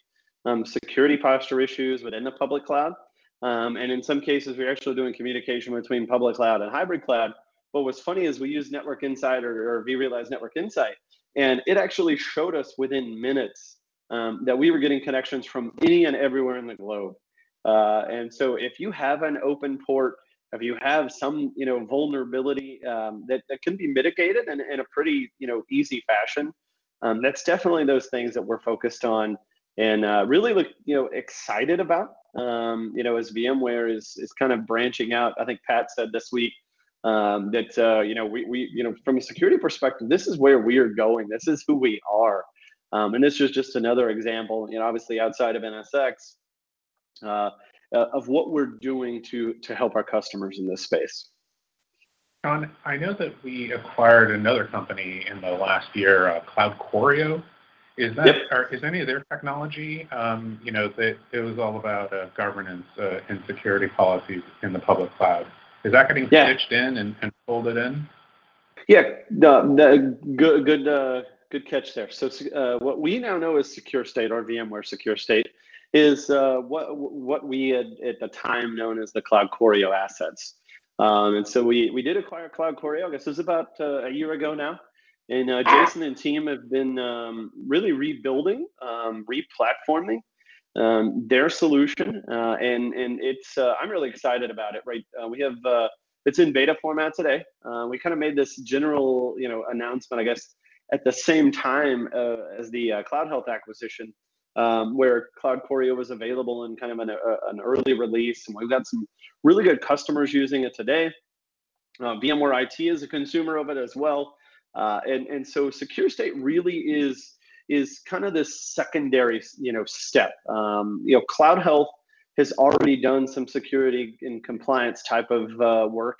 um, security posture issues within the public cloud. Um, and in some cases, we're actually doing communication between public cloud and hybrid cloud. But what's funny is we use Network Insight or, or vRealize Network Insight, and it actually showed us within minutes um, that we were getting connections from any and everywhere in the globe. Uh, and so if you have an open port, if you have some you know vulnerability um, that, that can be mitigated in, in a pretty you know easy fashion, um, that's definitely those things that we're focused on and uh, really look you know excited about. Um, you know as VMware is is kind of branching out. I think Pat said this week um, that uh, you know we, we you know from a security perspective, this is where we are going. This is who we are. Um, and this is just another example, you know, obviously outside of NSX, uh, uh, of what we're doing to to help our customers in this space. John, I know that we acquired another company in the last year, uh, CloudCoreo. Is that, Yep. or is any of their technology, um, you know, that it was all about uh, governance uh, and security policies in the public cloud. Is that getting Yeah. stitched in and, and folded in? Yeah, the, the good good uh, good catch there. So uh, what we now know as Secure State or VMware Secure State is uh, what what we had at the time known as the CloudCoreo assets. Um, and so we we did acquire CloudCoreo. I guess it was about uh, a year ago now. And uh, Jason and team have been um, really rebuilding, um, replatforming um, their solution, uh, and and it's uh, I'm really excited about it. Right, uh, we have uh, it's in beta format today. Uh, we kind of made this general you know announcement, I guess, at the same time as the Cloud Health acquisition, um, where CloudCoreo was available in kind of an, uh, an early release, and we've got some really good customers using it today. VMware IT is a consumer of it as well. Uh, and, and so secure state really is is kind of this secondary you know step. Um, you know cloud health has already done some security and compliance type of uh, work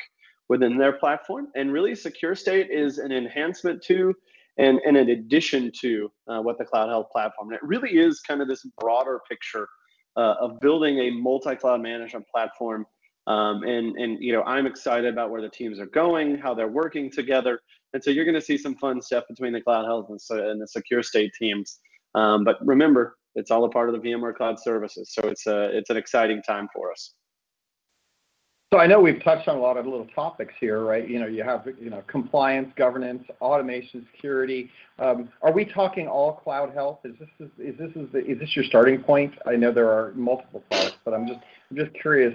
within their platform. And really secure state is an enhancement to and, and an addition to uh, what the cloud health platform. And it really is kind of this broader picture uh, of building a multi-cloud management platform um, and and you know i'm excited about where the teams are going how they're working together and so you're going to see some fun stuff between the cloud health and, and the secure state teams. Um, but remember, it's all a part of the VMware Cloud Services. So it's a it's an exciting time for us. So I know we've touched on a lot of little topics here, right? You know, you have you know compliance, governance, automation, security. Um, are we talking all cloud health? Is this is, is this is, the, is this your starting point? I know there are multiple products, but I'm just I'm just curious.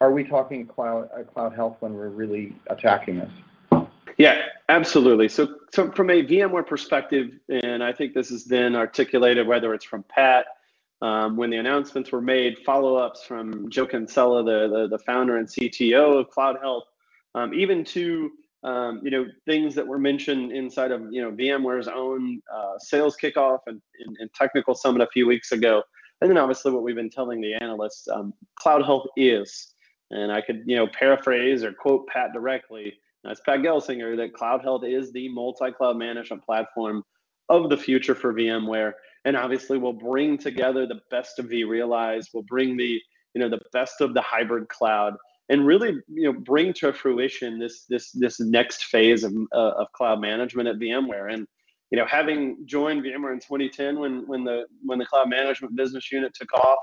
Are we talking cloud uh, cloud health when we're really attacking this? Yeah, absolutely. So, so from a VMware perspective, and I think this has been articulated whether it's from Pat um, when the announcements were made, follow-ups from Joe Kinsella, the, the, the founder and CTO of Cloud Health, um, even to um, you know things that were mentioned inside of you know VMware's own uh, sales kickoff and, and, and, technical summit a few weeks ago, and then obviously what we've been telling the analysts, um, Cloud Health is, and I could you know paraphrase or quote Pat directly. That's Pat Gelsinger that Cloud Health is the multi-cloud management platform of the future for VMware and obviously we'll bring together the best of vRealize, we'll bring the you know the best of the hybrid cloud, and really you know bring to fruition this this this next phase of uh, of cloud management at VMware. And you know having joined VMware in 2010 when when the when the cloud management business unit took off,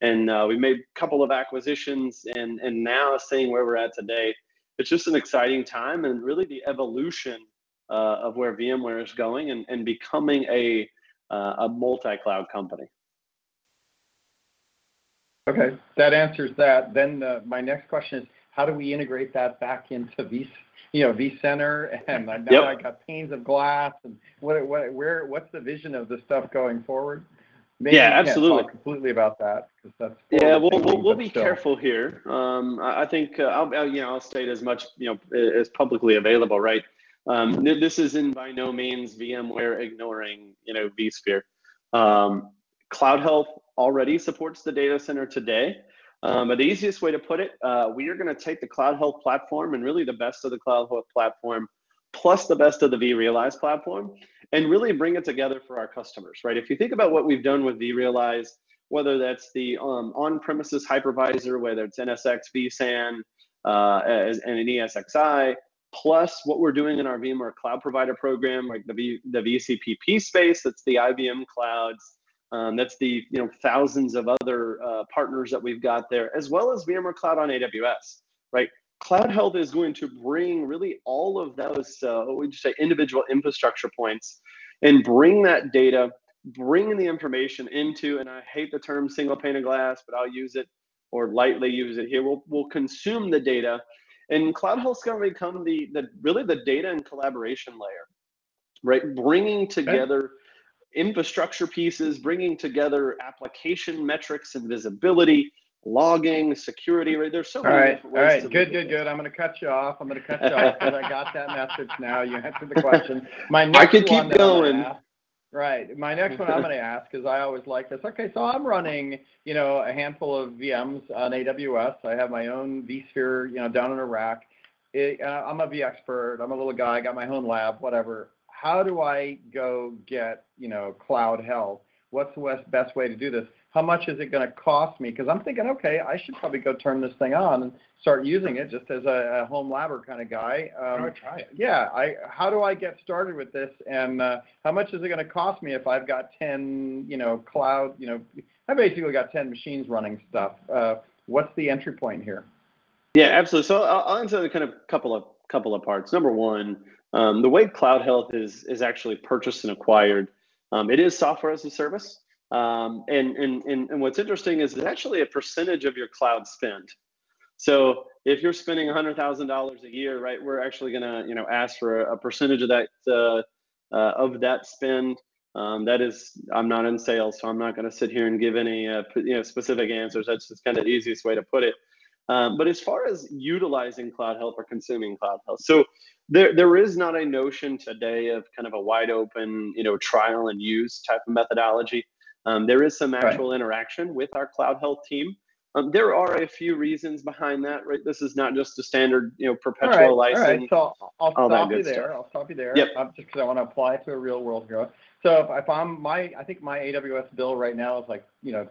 and uh, we made a couple of acquisitions, and and now seeing where we're at today, it's just an exciting time and really the evolution uh, of where VMware is going and, and becoming a uh, a multi-cloud company. Okay, that answers that. Then uh, my next question is, how do we integrate that back into V, you know, vCenter? And now Yep. I got panes of glass. And what, what, where, what's the vision of this stuff going forward? Maybe Yeah, absolutely. completely about that that's Yeah, we'll, we'll, we'll be still. careful here. Um, I I think uh, I'll, I'll, you know, I'll state as much, you know, as publicly available, right? Um, th- this is in by no means VMware ignoring, you know, vSphere. Um, Cloud Health already supports the data center today. Um, but the easiest way to put it, uh, we are going to take the Cloud Health platform and really the best of the Cloud Health platform, plus the best of the vRealize platform, and really bring it together for our customers, right? If you think about what we've done with vRealize, whether that's the um, on-premises hypervisor, whether it's NSX, vSAN, uh, and an ESXi, plus what we're doing in our VMware Cloud Provider program, like the, v, the VCPP space, that's the IBM clouds, um, that's the you know thousands of other uh, partners that we've got there, as well as VMware Cloud on AWS, right? Cloud Health is going to bring really all of those, uh, what would you say, individual infrastructure points, and bring that data, bring the information into, and I hate the term single pane of glass, but I'll use it or lightly use it here. We'll we'll consume the data, and Cloud Health's going to become the the really the data and collaboration layer, right? Bringing together infrastructure pieces, bringing together application metrics and visibility, logging, security. Right? There's so All many right, ways right, good, good, good. I'm gonna cut you off. I'm gonna cut you off because I got that message now. You answered the question. My next could keep one I'm gonna going. ask- Right, my next one I'm gonna ask, because I always like this. Okay, so I'm running, you know, a handful of VMs on AWS. I have my own vSphere, you know, down in Iraq. It, uh, I'm a vExpert. I'm a little guy. I got my own lab, whatever. How do I go get, you know, cloud health? What's the best way to do this? How much is it going to cost me? Because I'm thinking, okay, I should probably go turn this thing on and start using it just as a, a home labber kind of guy. How do I Um, try it? yeah, I how do I get started with this, and uh, how much is it going to cost me if I've got ten, you know, cloud, you know, I basically got ten machines running stuff. Uh, what's the entry point here? Yeah, absolutely. So I'll, I'll answer the kind of couple of couple of parts. Number one, um, the way Cloud Health is is actually purchased and acquired, um, it is software as a service. Um, and, and and and what's interesting is it's actually a percentage of your cloud spend. So if you're spending hundred thousand dollars a year, right, we're actually gonna you know ask for a, a percentage of that uh, uh, of that spend. Um, that is, I'm not in sales, so I'm not going to sit here and give any uh, you know specific answers. That's just kind of the easiest way to put it. Um, but as far as utilizing cloud health or consuming cloud health, so there there is not a notion today of kind of a wide open you know trial and use type of methodology. Um, there is some Right. actual interaction with our cloud health team. Um, there are a few reasons behind that, right? This is not just a standard, you know, perpetual right, all license. right. So I'll all stop you there. stuff. I'll stop you there. Yep. Um, just because I want to apply it to a real world here. So if, if I'm my, I think my AWS bill right now is like, you know,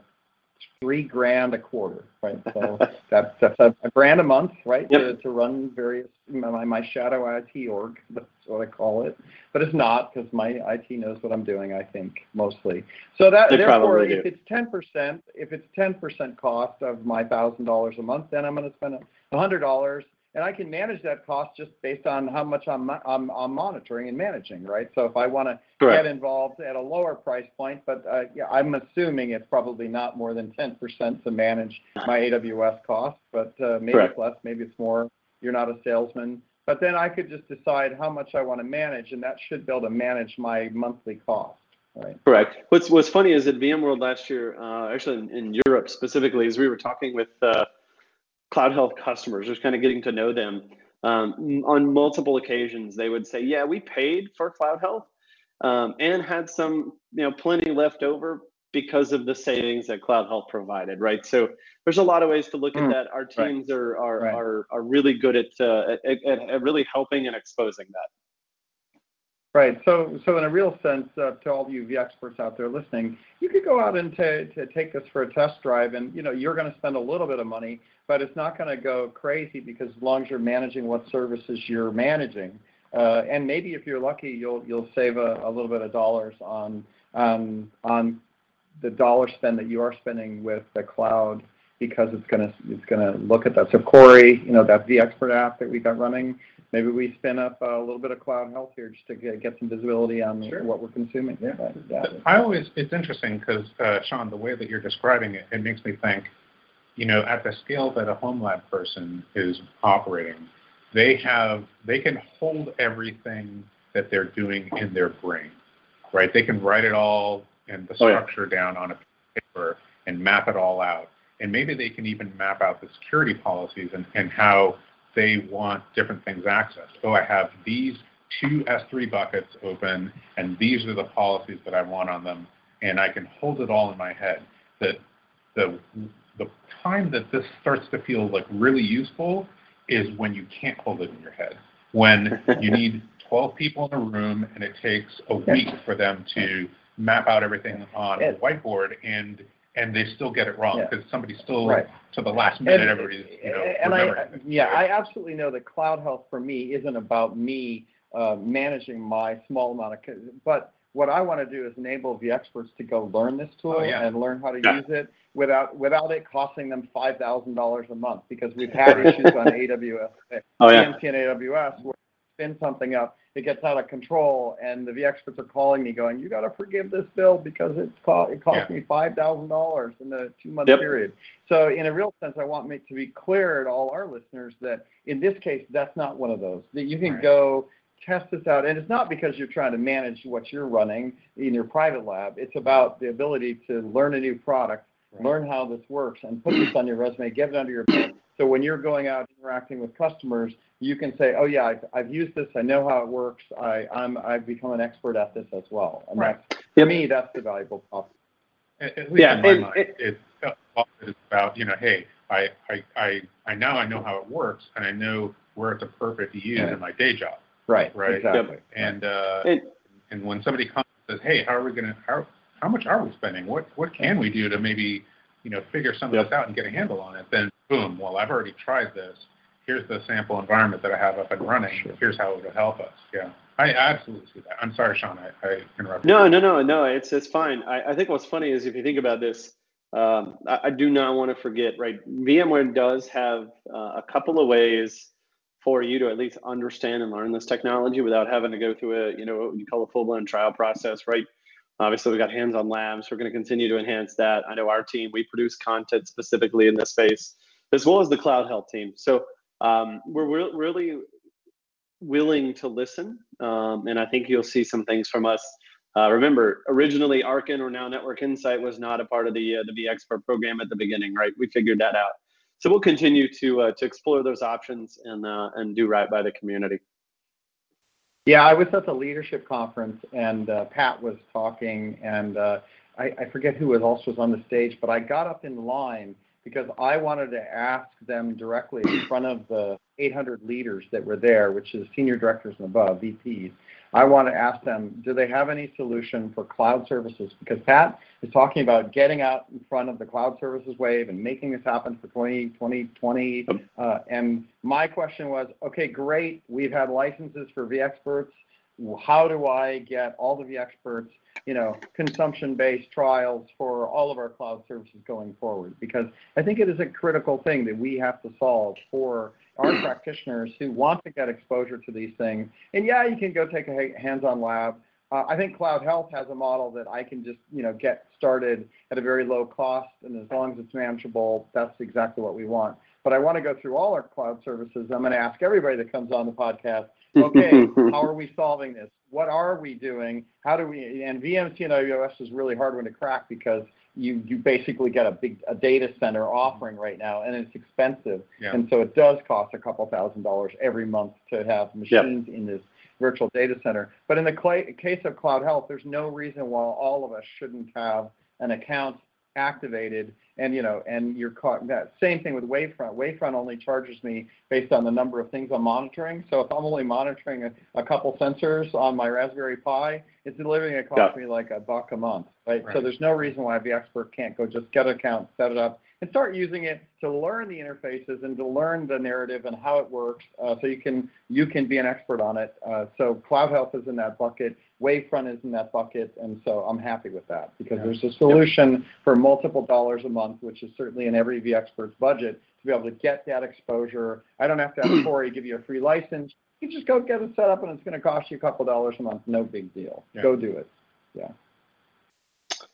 three grand a quarter, right? So that's that's a, a grand a month, right? Yep. To, to run various my, my shadow IT org, that's what I call it. But it's not because my IT knows what I'm doing. I think mostly. So that They therefore, if it's ten percent, if it's ten percent cost of my thousand dollars a month, then I'm going to spend a hundred dollars and I can manage that cost just based on how much I'm, I'm, I'm monitoring and managing, right? So if I want to get involved at a lower price point, but uh, yeah, I'm assuming it's probably not more than 10% to manage my AWS cost, but uh, maybe Correct. it's less, maybe it's more. You're not a salesman. But then I could just decide how much I want to manage, and that should be able to manage my monthly cost, right? Correct. What's What's funny is at VMworld last year, uh, actually in, in Europe specifically, as we were talking with uh, Cloud Health customers, just kind of getting to know them. Um, on multiple occasions, they would say, "Yeah, we paid for Cloud Health um, and had some, you know, plenty left over because of the savings that Cloud Health provided." Right. So there's a lot of ways to look at Mm, that. Our teams are are, right. are are really good at, uh, at, at at really helping and exposing that. Right. So, so in a real sense, uh, to all of you vExperts out there listening, you could go out and to, to take this for a test drive, and you know you're going to spend a little bit of money, but it's not going to go crazy because as long as you're managing what services you're managing, uh, and maybe if you're lucky, you'll you'll save a, a little bit of dollars on on on the dollar spend that you are spending with the cloud because it's going to it's going to look at that. So Corey, you know that vExpert app that we got running, maybe we spin up a little bit of cloud health here just to get, get some visibility on Sure. what we're consuming. Yeah. Right, yeah. I always, it's interesting because, uh, Sean, the way that you're describing it, it makes me think, you know, at the scale that a home lab person is operating, they have, they can hold everything that they're doing in their brain, right? They can write it all and the Oh, yeah. structure down on a paper and map it all out. And maybe they can even map out the security policies and, and how they want different things accessed. Oh, I have these two S3 buckets open, and these are the policies that I want on them. and I can hold it all in my head. That the the time that this starts to feel like really useful is when you can't hold it in your head. When you need 12 people in a room and it takes a week for them to map out everything on a whiteboard and and they still get it wrong Yeah. because somebody still Right. to the last minute And- everybody's you know and I, remembering yeah, I absolutely know that cloud health for me isn't about me uh, managing my small amount of, co- but what I want to do is enable the experts to go learn this tool Oh, yeah. and learn how to Yeah. use it without without it costing them five thousand dollars a month because we've had issues on AWS, Oh yeah. VMC and AWS where you spin something up, it gets out of control, and the vExperts are calling me going, "You got to forgive this bill because it's co- it cost Yeah. me five thousand dollars in a two month Yep. period." So, in a real sense, I want me to be clear to all our listeners that in this case, that's not one of those. That you can Right. go test this out, and it's not because you're trying to manage what you're running in your private lab. It's about the ability to learn a new product, Right. learn how this works, and put this on your resume, get it under your belt. So when you're going out interacting with customers, you can say, "Oh yeah, I've, I've used this. I know how it works. I, I'm I've become an expert at this as well." And Right. that's to me, that's the valuable proposition. At, at least Yeah, in my and- mind, and- it's it's about you know, hey, I, I I I now I know how it works, and I know where it's appropriate to use Yeah. in my day job, Right. Right. Exactly. and uh, And- and when somebody comes and says, hey, how are we gonna how how much are we spending? What what can we do to maybe you know figure some of Yep. this out and get a handle on it? Then boom, well I've already tried this. Here's the sample environment that I have up and running. Sure. Here's how it'll help us. Yeah, I absolutely see that. I'm sorry, Sean, I, I interrupted. No, you. no, no, no. It's it's fine. I, I think what's funny is if you think about this, um, I, I do not want to forget. Right, VMware does have uh, a couple of ways for you to at least understand and learn this technology without having to go through a you know what you call a full blown trial process. Right. Obviously, we've got hands-on labs. We're going to continue to enhance that. I know our team. We produce content specifically in this space, as well as the cloud health team. So um, we're re- really willing to listen, um, and I think you'll see some things from us uh, remember, originally Arkin or now Network Insight was not a part of the uh, the vExpert program at the beginning, right? We figured that out. So we'll continue to uh, to explore those options and uh, and do right by the community. Yeah, I was at the leadership conference and uh, Pat was talking, and uh, I, I forget who also was on the stage, but I got up in line because I wanted to ask them directly in front of the 800 leaders that were there, which is senior directors and above, VPs. I want to ask them, do they have any solution for cloud services? Because Pat is talking about getting out in front of the cloud services wave and making this happen for 20, 2020. Uh, and my question was, okay, great. We've had licenses for vExperts. How do I get all of the experts, you know, consumption-based trials for all of our cloud services going forward? Because I think it is a critical thing that we have to solve for our practitioners who want to get exposure to these things. And yeah, you can go take a hands-on lab. Uh, I think Cloud Health has a model that I can just, you know, get started at a very low cost, and as long as it's manageable, that's exactly what we want. But I want to go through all our cloud services. I'm going to ask everybody that comes on the podcast, okay, how are we solving this? What are we doing? How do we? And VMC and AWS is really hard one to crack because you you basically get a big a data center offering right now, and it's expensive, Yeah. and so it does cost a couple thousand dollars every month to have machines in this virtual data center. But in the cla- case of Cloud Health, there's no reason why all of us shouldn't have an account activated and you know and you're caught that same thing with wavefront. Wavefront only charges me based on the number of things i'm monitoring. So if i'm only monitoring a, a couple sensors on my raspberry pi it's literally going to cost me like a buck a month right? so there's no reason why the expert can't go just get an account set it up and start using it to learn the interfaces and to learn the narrative and how it works uh, so you can you can be an expert on it uh, so cloud health is in that bucket wavefront is in that bucket and so i'm happy with that because Yeah. there's a solution for multiple dollars a month which is certainly in every vExpert's budget to be able to get that exposure i don't have to have corey give you a free license you just go get it set up and it's going to cost you a couple dollars a month no big deal Yeah. go do it Yeah.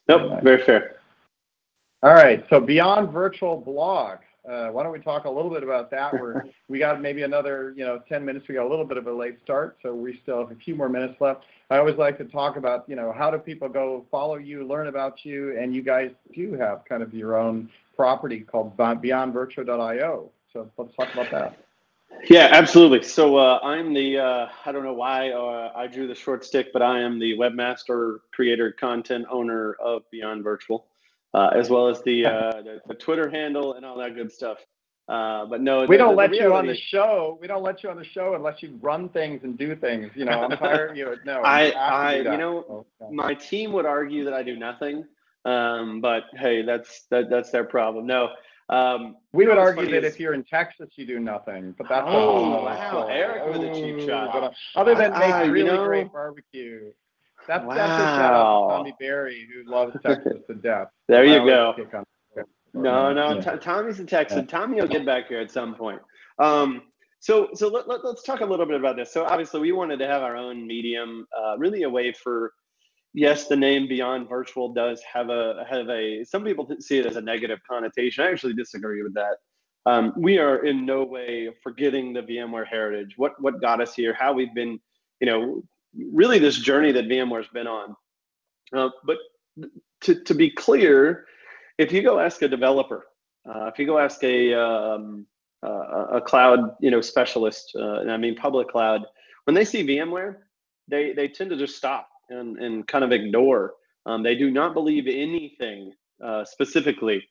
Nope, very fair. All right, so beyond virtual blog, uh, why don't we talk a little bit about that? We're we got maybe another you know 10 minutes. We got a little bit of a late start, so we still have a few more minutes left. I always like to talk about you know how do people go follow you, learn about you, and you guys do have kind of your own property called beyondvirtual.io. So let's talk about that. Yeah, absolutely. So uh, I'm the uh, I don't know why uh, I drew the short stick, but I am the webmaster, creator, content owner of Beyond Virtual, uh, as well as the, uh, the the Twitter handle and all that good stuff. Uh, but no, We the- don't let you on the show. We don't let you on the show unless you run things and do things. You know, I'm tired. You know, I- you I- you know, So, my team would argue that I do nothing, um, but hey, that's that, that's their problem. No, um, we would argue that is- if you're in Texas, you do nothing. But that's Oh, wow. Eric with a cheap shot. other than make I- you really know- great barbecue. That's that's a shout out Wow. to Tommy Barry, who loves Texas to death. there you go. No, no, Yeah. T- Tommy's a Texan. Tommy will get back here at some point. Um, so, so let, let, us talk a little bit about this. So, obviously, we wanted to have our own medium, uh, really a way for. Yes, the name Beyond Virtual does have a have a. Some people see it as a negative connotation. I actually disagree with that. Um, we are in no way forgetting the VMware heritage. What what got us here? How we've been, you know, really this journey that VMware's been on. Uh, but to to be clear, if you go ask a developer, uh, if you go ask a um, a cloud you know specialist, uh, and I mean public cloud, when they see VMware, they they tend to just stop and and kind of ignore. Um, they do not believe anything uh, specifically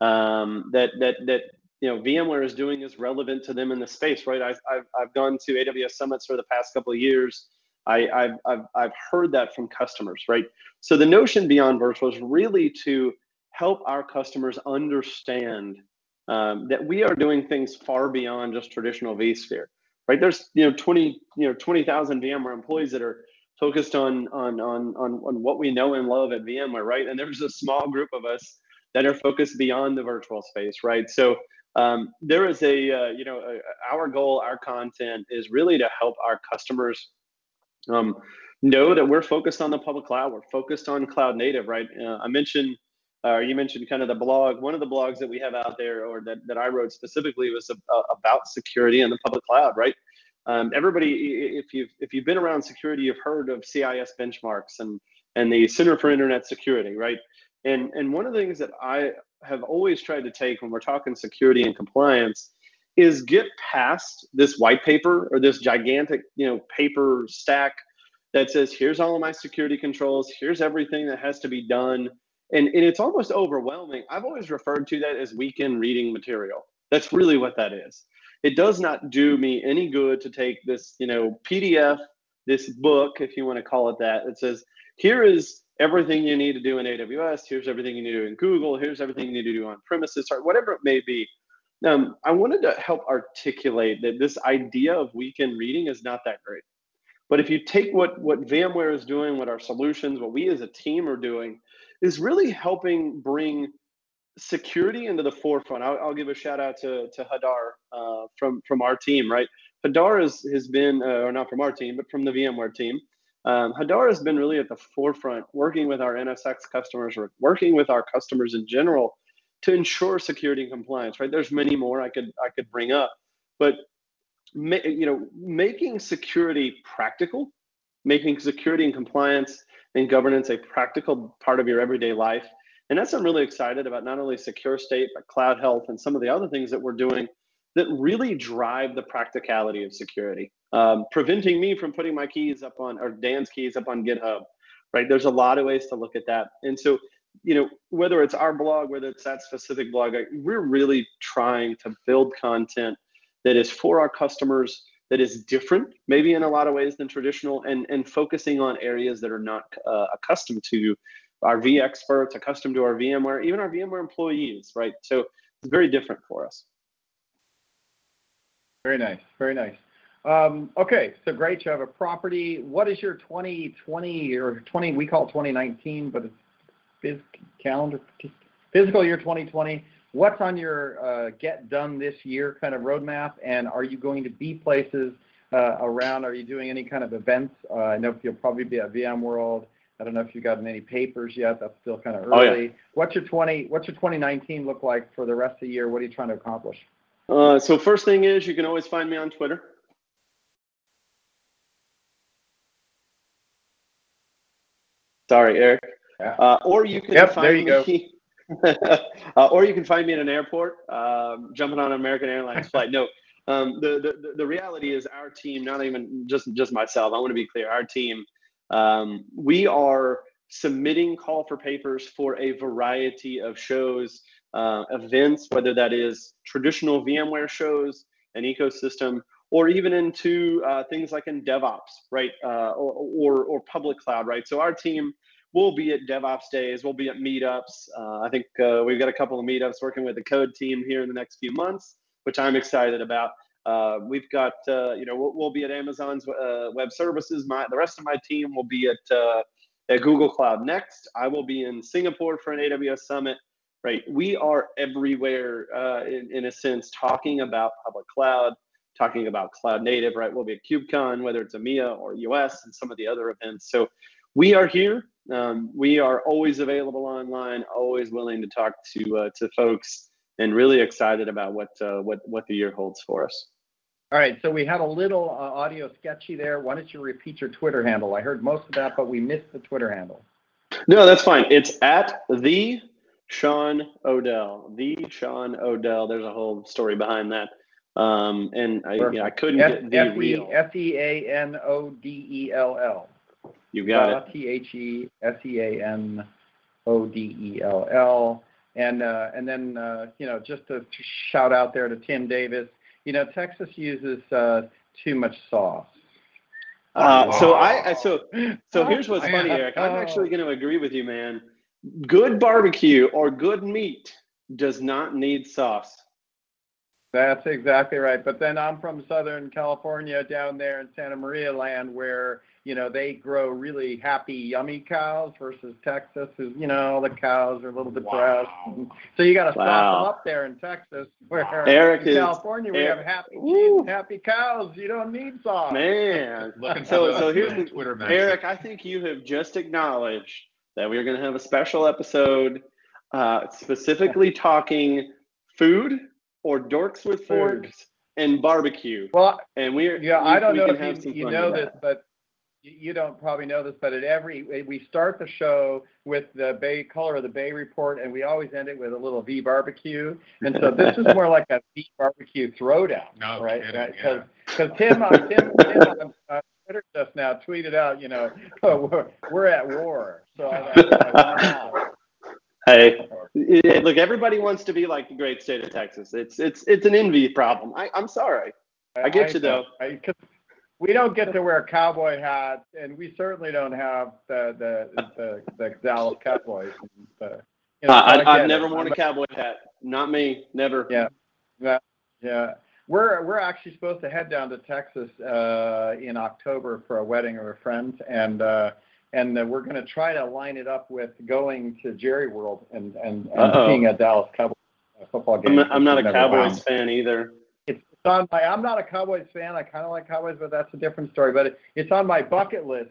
um, that that that you know VMware is doing is relevant to them in the space, right? I've I've, I've gone to AWS summits for the past couple of years. I, I've, I've I've heard that from customers, right? So the notion beyond virtual is really to help our customers understand um, that we are doing things far beyond just traditional vSphere, right? There's you know 20 you know 20,000 VMware employees that are focused on, on on on on what we know and love at VMware, right? And there's a small group of us that are focused beyond the virtual space, right? So um, there is a uh, you know a, our goal, our content is really to help our customers um, know that we're focused on the public cloud. We're focused on cloud native, right? Uh, I mentioned, uh, you mentioned kind of the blog. One of the blogs that we have out there, or that, that I wrote specifically, was a, about security in the public cloud, right? Um, everybody, if you've if you've been around security, you've heard of CIS benchmarks and and the Center for Internet Security, right? And and one of the things that I have always tried to take when we're talking security and compliance is get past this white paper or this gigantic, you know, paper stack that says, here's all of my security controls, here's everything that has to be done. And, and it's almost overwhelming. I've always referred to that as weekend reading material. That's really what that is. It does not do me any good to take this, you know, PDF, this book, if you want to call it that, that says, here is everything you need to do in AWS, here's everything you need to do in Google, here's everything you need to do on premises, or whatever it may be. Um, I wanted to help articulate that this idea of weekend reading is not that great. But if you take what what VMware is doing, what our solutions, what we as a team are doing, is really helping bring security into the forefront. I'll, I'll give a shout out to to Hadar uh, from from our team. Right, Hadar has has been, uh, or not from our team, but from the VMware team. Um, Hadar has been really at the forefront, working with our NSX customers, or working with our customers in general, to ensure security and compliance. Right, there's many more I could I could bring up, but you know, making security practical, making security and compliance and governance a practical part of your everyday life. And that's I'm really excited about not only secure state, but cloud health and some of the other things that we're doing that really drive the practicality of security, um, preventing me from putting my keys up on, or Dan's keys up on GitHub, right? There's a lot of ways to look at that. And so, you know, whether it's our blog, whether it's that specific blog, we're really trying to build content that is for our customers that is different maybe in a lot of ways than traditional and and focusing on areas that are not uh, accustomed to our vExperts accustomed to our vmware even our vmware employees right so it's very different for us Very nice, very nice. Um, okay, so great. You have a property. What is your 2020 or 20? We call it 2019, but it's phys- calendar physical year 2020. What's on your uh, get done this year kind of roadmap? And are you going to be places uh, around? Are you doing any kind of events? Uh, I know you'll probably be at VMworld. I don't know if you've gotten any papers yet. That's still kind of early. Oh, yeah. What's your 20? What's your 2019 look like for the rest of the year? What are you trying to accomplish? uh, so first thing is you can always find me on twitter sorry eric Yeah. uh, or you can Yep, find there you go. me uh, or you can find me in an airport um, jumping on an american airlines flight no Um, the, the the reality is our team, not even just just myself. I want to be clear. Our team, um, we are submitting call for papers for a variety of shows, uh, events, whether that is traditional VMware shows, an ecosystem, or even into uh, things like in DevOps, right, uh, or, or or public cloud, right. So our team we'll be at DevOps days, we'll be at meetups. Uh, I think uh, we've got a couple of meetups working with the code team here in the next few months, which I'm excited about. Uh, we've got, uh, you know, we'll, we'll, be at Amazon's uh, Web Services. My the rest of my team will be at uh, at Google Cloud next. I will be in Singapore for an AWS summit. Right, we are everywhere in, in a sense, talking about public cloud, talking about cloud native. Right, we'll be at KubeCon, whether it's EMEA or US, and some of the other events. So we are here. Um, we are always available online, always willing to talk to uh, to folks, and really excited about what uh, what what the year holds for us. All right, so we had a little uh, audio sketchy there. Why don't you repeat your Twitter handle? I heard most of that, but we missed the Twitter handle. No, that's fine. It's at the Sean Odell. The Sean Odell. There's a whole story behind that. Um, and I, you know, I couldn't F- get the F- real. F E A N O D E L L. You got it. T H E S E A N O D E L L. And uh, and then uh, you know just to shout out there to Tim Davis. You know Texas uses uh, too much sauce. Uh, so I, I so so here's what's funny, Eric. I'm actually going to agree with you, man. Good barbecue or good meat does not need sauce. That's exactly right. But then I'm from Southern California, down there in Santa Maria land, where you know they grow really happy, yummy cows versus Texas, who you know the cows are a little depressed. Wow. So you got to stop Wow. them up there in Texas, where Eric in is- California we Eric- have happy, Woo. happy cows. You don't need sauce. Man, Looking So- so here's the- Twitter message. Eric, I think you have just acknowledged that we're going to have a special episode uh, specifically talking food or dorks with Food. forks and barbecue. Well, And we're Yeah, we, I don't we know if you, you know this, that. but you you don't probably know this, but at every we start the show with the Bay Color of the Bay report, and we always end it with a little V barbecue. And so this is more like a V barbecue throwdown, No right? kidding, Because yeah. Tim, uh, Tim, Tim on uh, Twitter just now tweeted out, you know, oh, we're, we're at war. So I, I, I, Hey, look, everybody wants to be like the great state of Texas. It's it's it's an envy problem. I, I'm sorry. I get you, though. I, we don't get to wear cowboy hats, and we certainly don't have the the the, the Dallas Cowboys. And the, you know, Uh, I, get I've it. never worn a I'm- cowboy hat. Not me. Never. Yeah. Yeah, we're we're actually supposed to head down to Texas uh, in October for a wedding of a friend, and uh, and uh, we're going to try to line it up with going to Jerry World and and, and seeing a Dallas Cowboys football I'm game. not, I'm not a never Cowboys done. fan either. It's it's on my. I'm not a Cowboys fan. I kind of like Cowboys, but that's a different story. But it, it's on my bucket list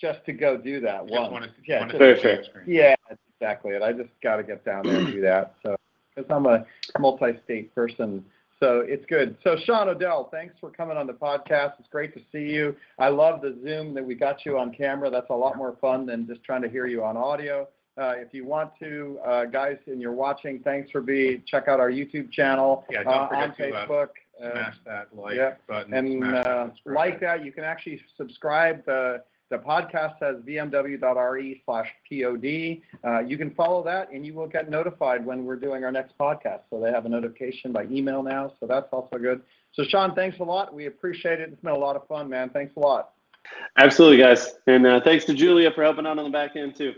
just to go do that Just once. wanna- yeah, wanna just- Very see fair. screen. yeah, that's exactly it. I just got to get down there and do that. So, because I'm a multi-state person, so it's good. So, Sean Odell, thanks for coming on the podcast. It's great to see you. I love the Zoom that we got you on camera. That's a lot more fun than just trying to hear you on audio. Uh, if you want to, uh, guys, and you're watching, thanks for being. Check out our YouTube channel Yeah, don't uh, forget on to, uh, Facebook. Uh, Smash that like yeah. button. and uh, like that, you can actually subscribe. The the podcast says vmw.re slash pod. Uh, you can follow that, and you will get notified when we're doing our next podcast. So they have a notification by email now. So that's also good. So Sean, thanks a lot. We appreciate it. It's been a lot of fun, man. Thanks a lot. Absolutely, guys. And uh, thanks to Julia for helping out on the back end too.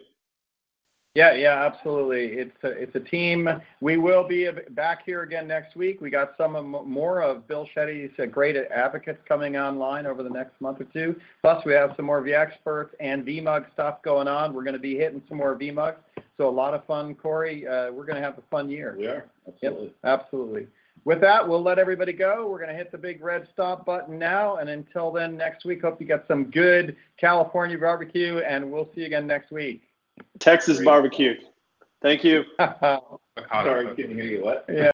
Yeah, yeah, absolutely. It's a, it's a team. We will be back here again next week. We got some of, more of Bill Shetti's uh, great advocates coming online over the next month or two. Plus, we have some more vExperts and VMUG stuff going on. We're going to be hitting some more VMUGs. So a lot of fun, Corey. Uh, we're going to have a fun year. We are, absolutely. Yep, absolutely. With that, we'll let everybody go. We're going to hit the big red stop button now. And until then, next week, hope you get some good California barbecue, and we'll see you again next week. Texas barbecue. Thank you. Sorry, cookie. couldn't hear you. What? yeah.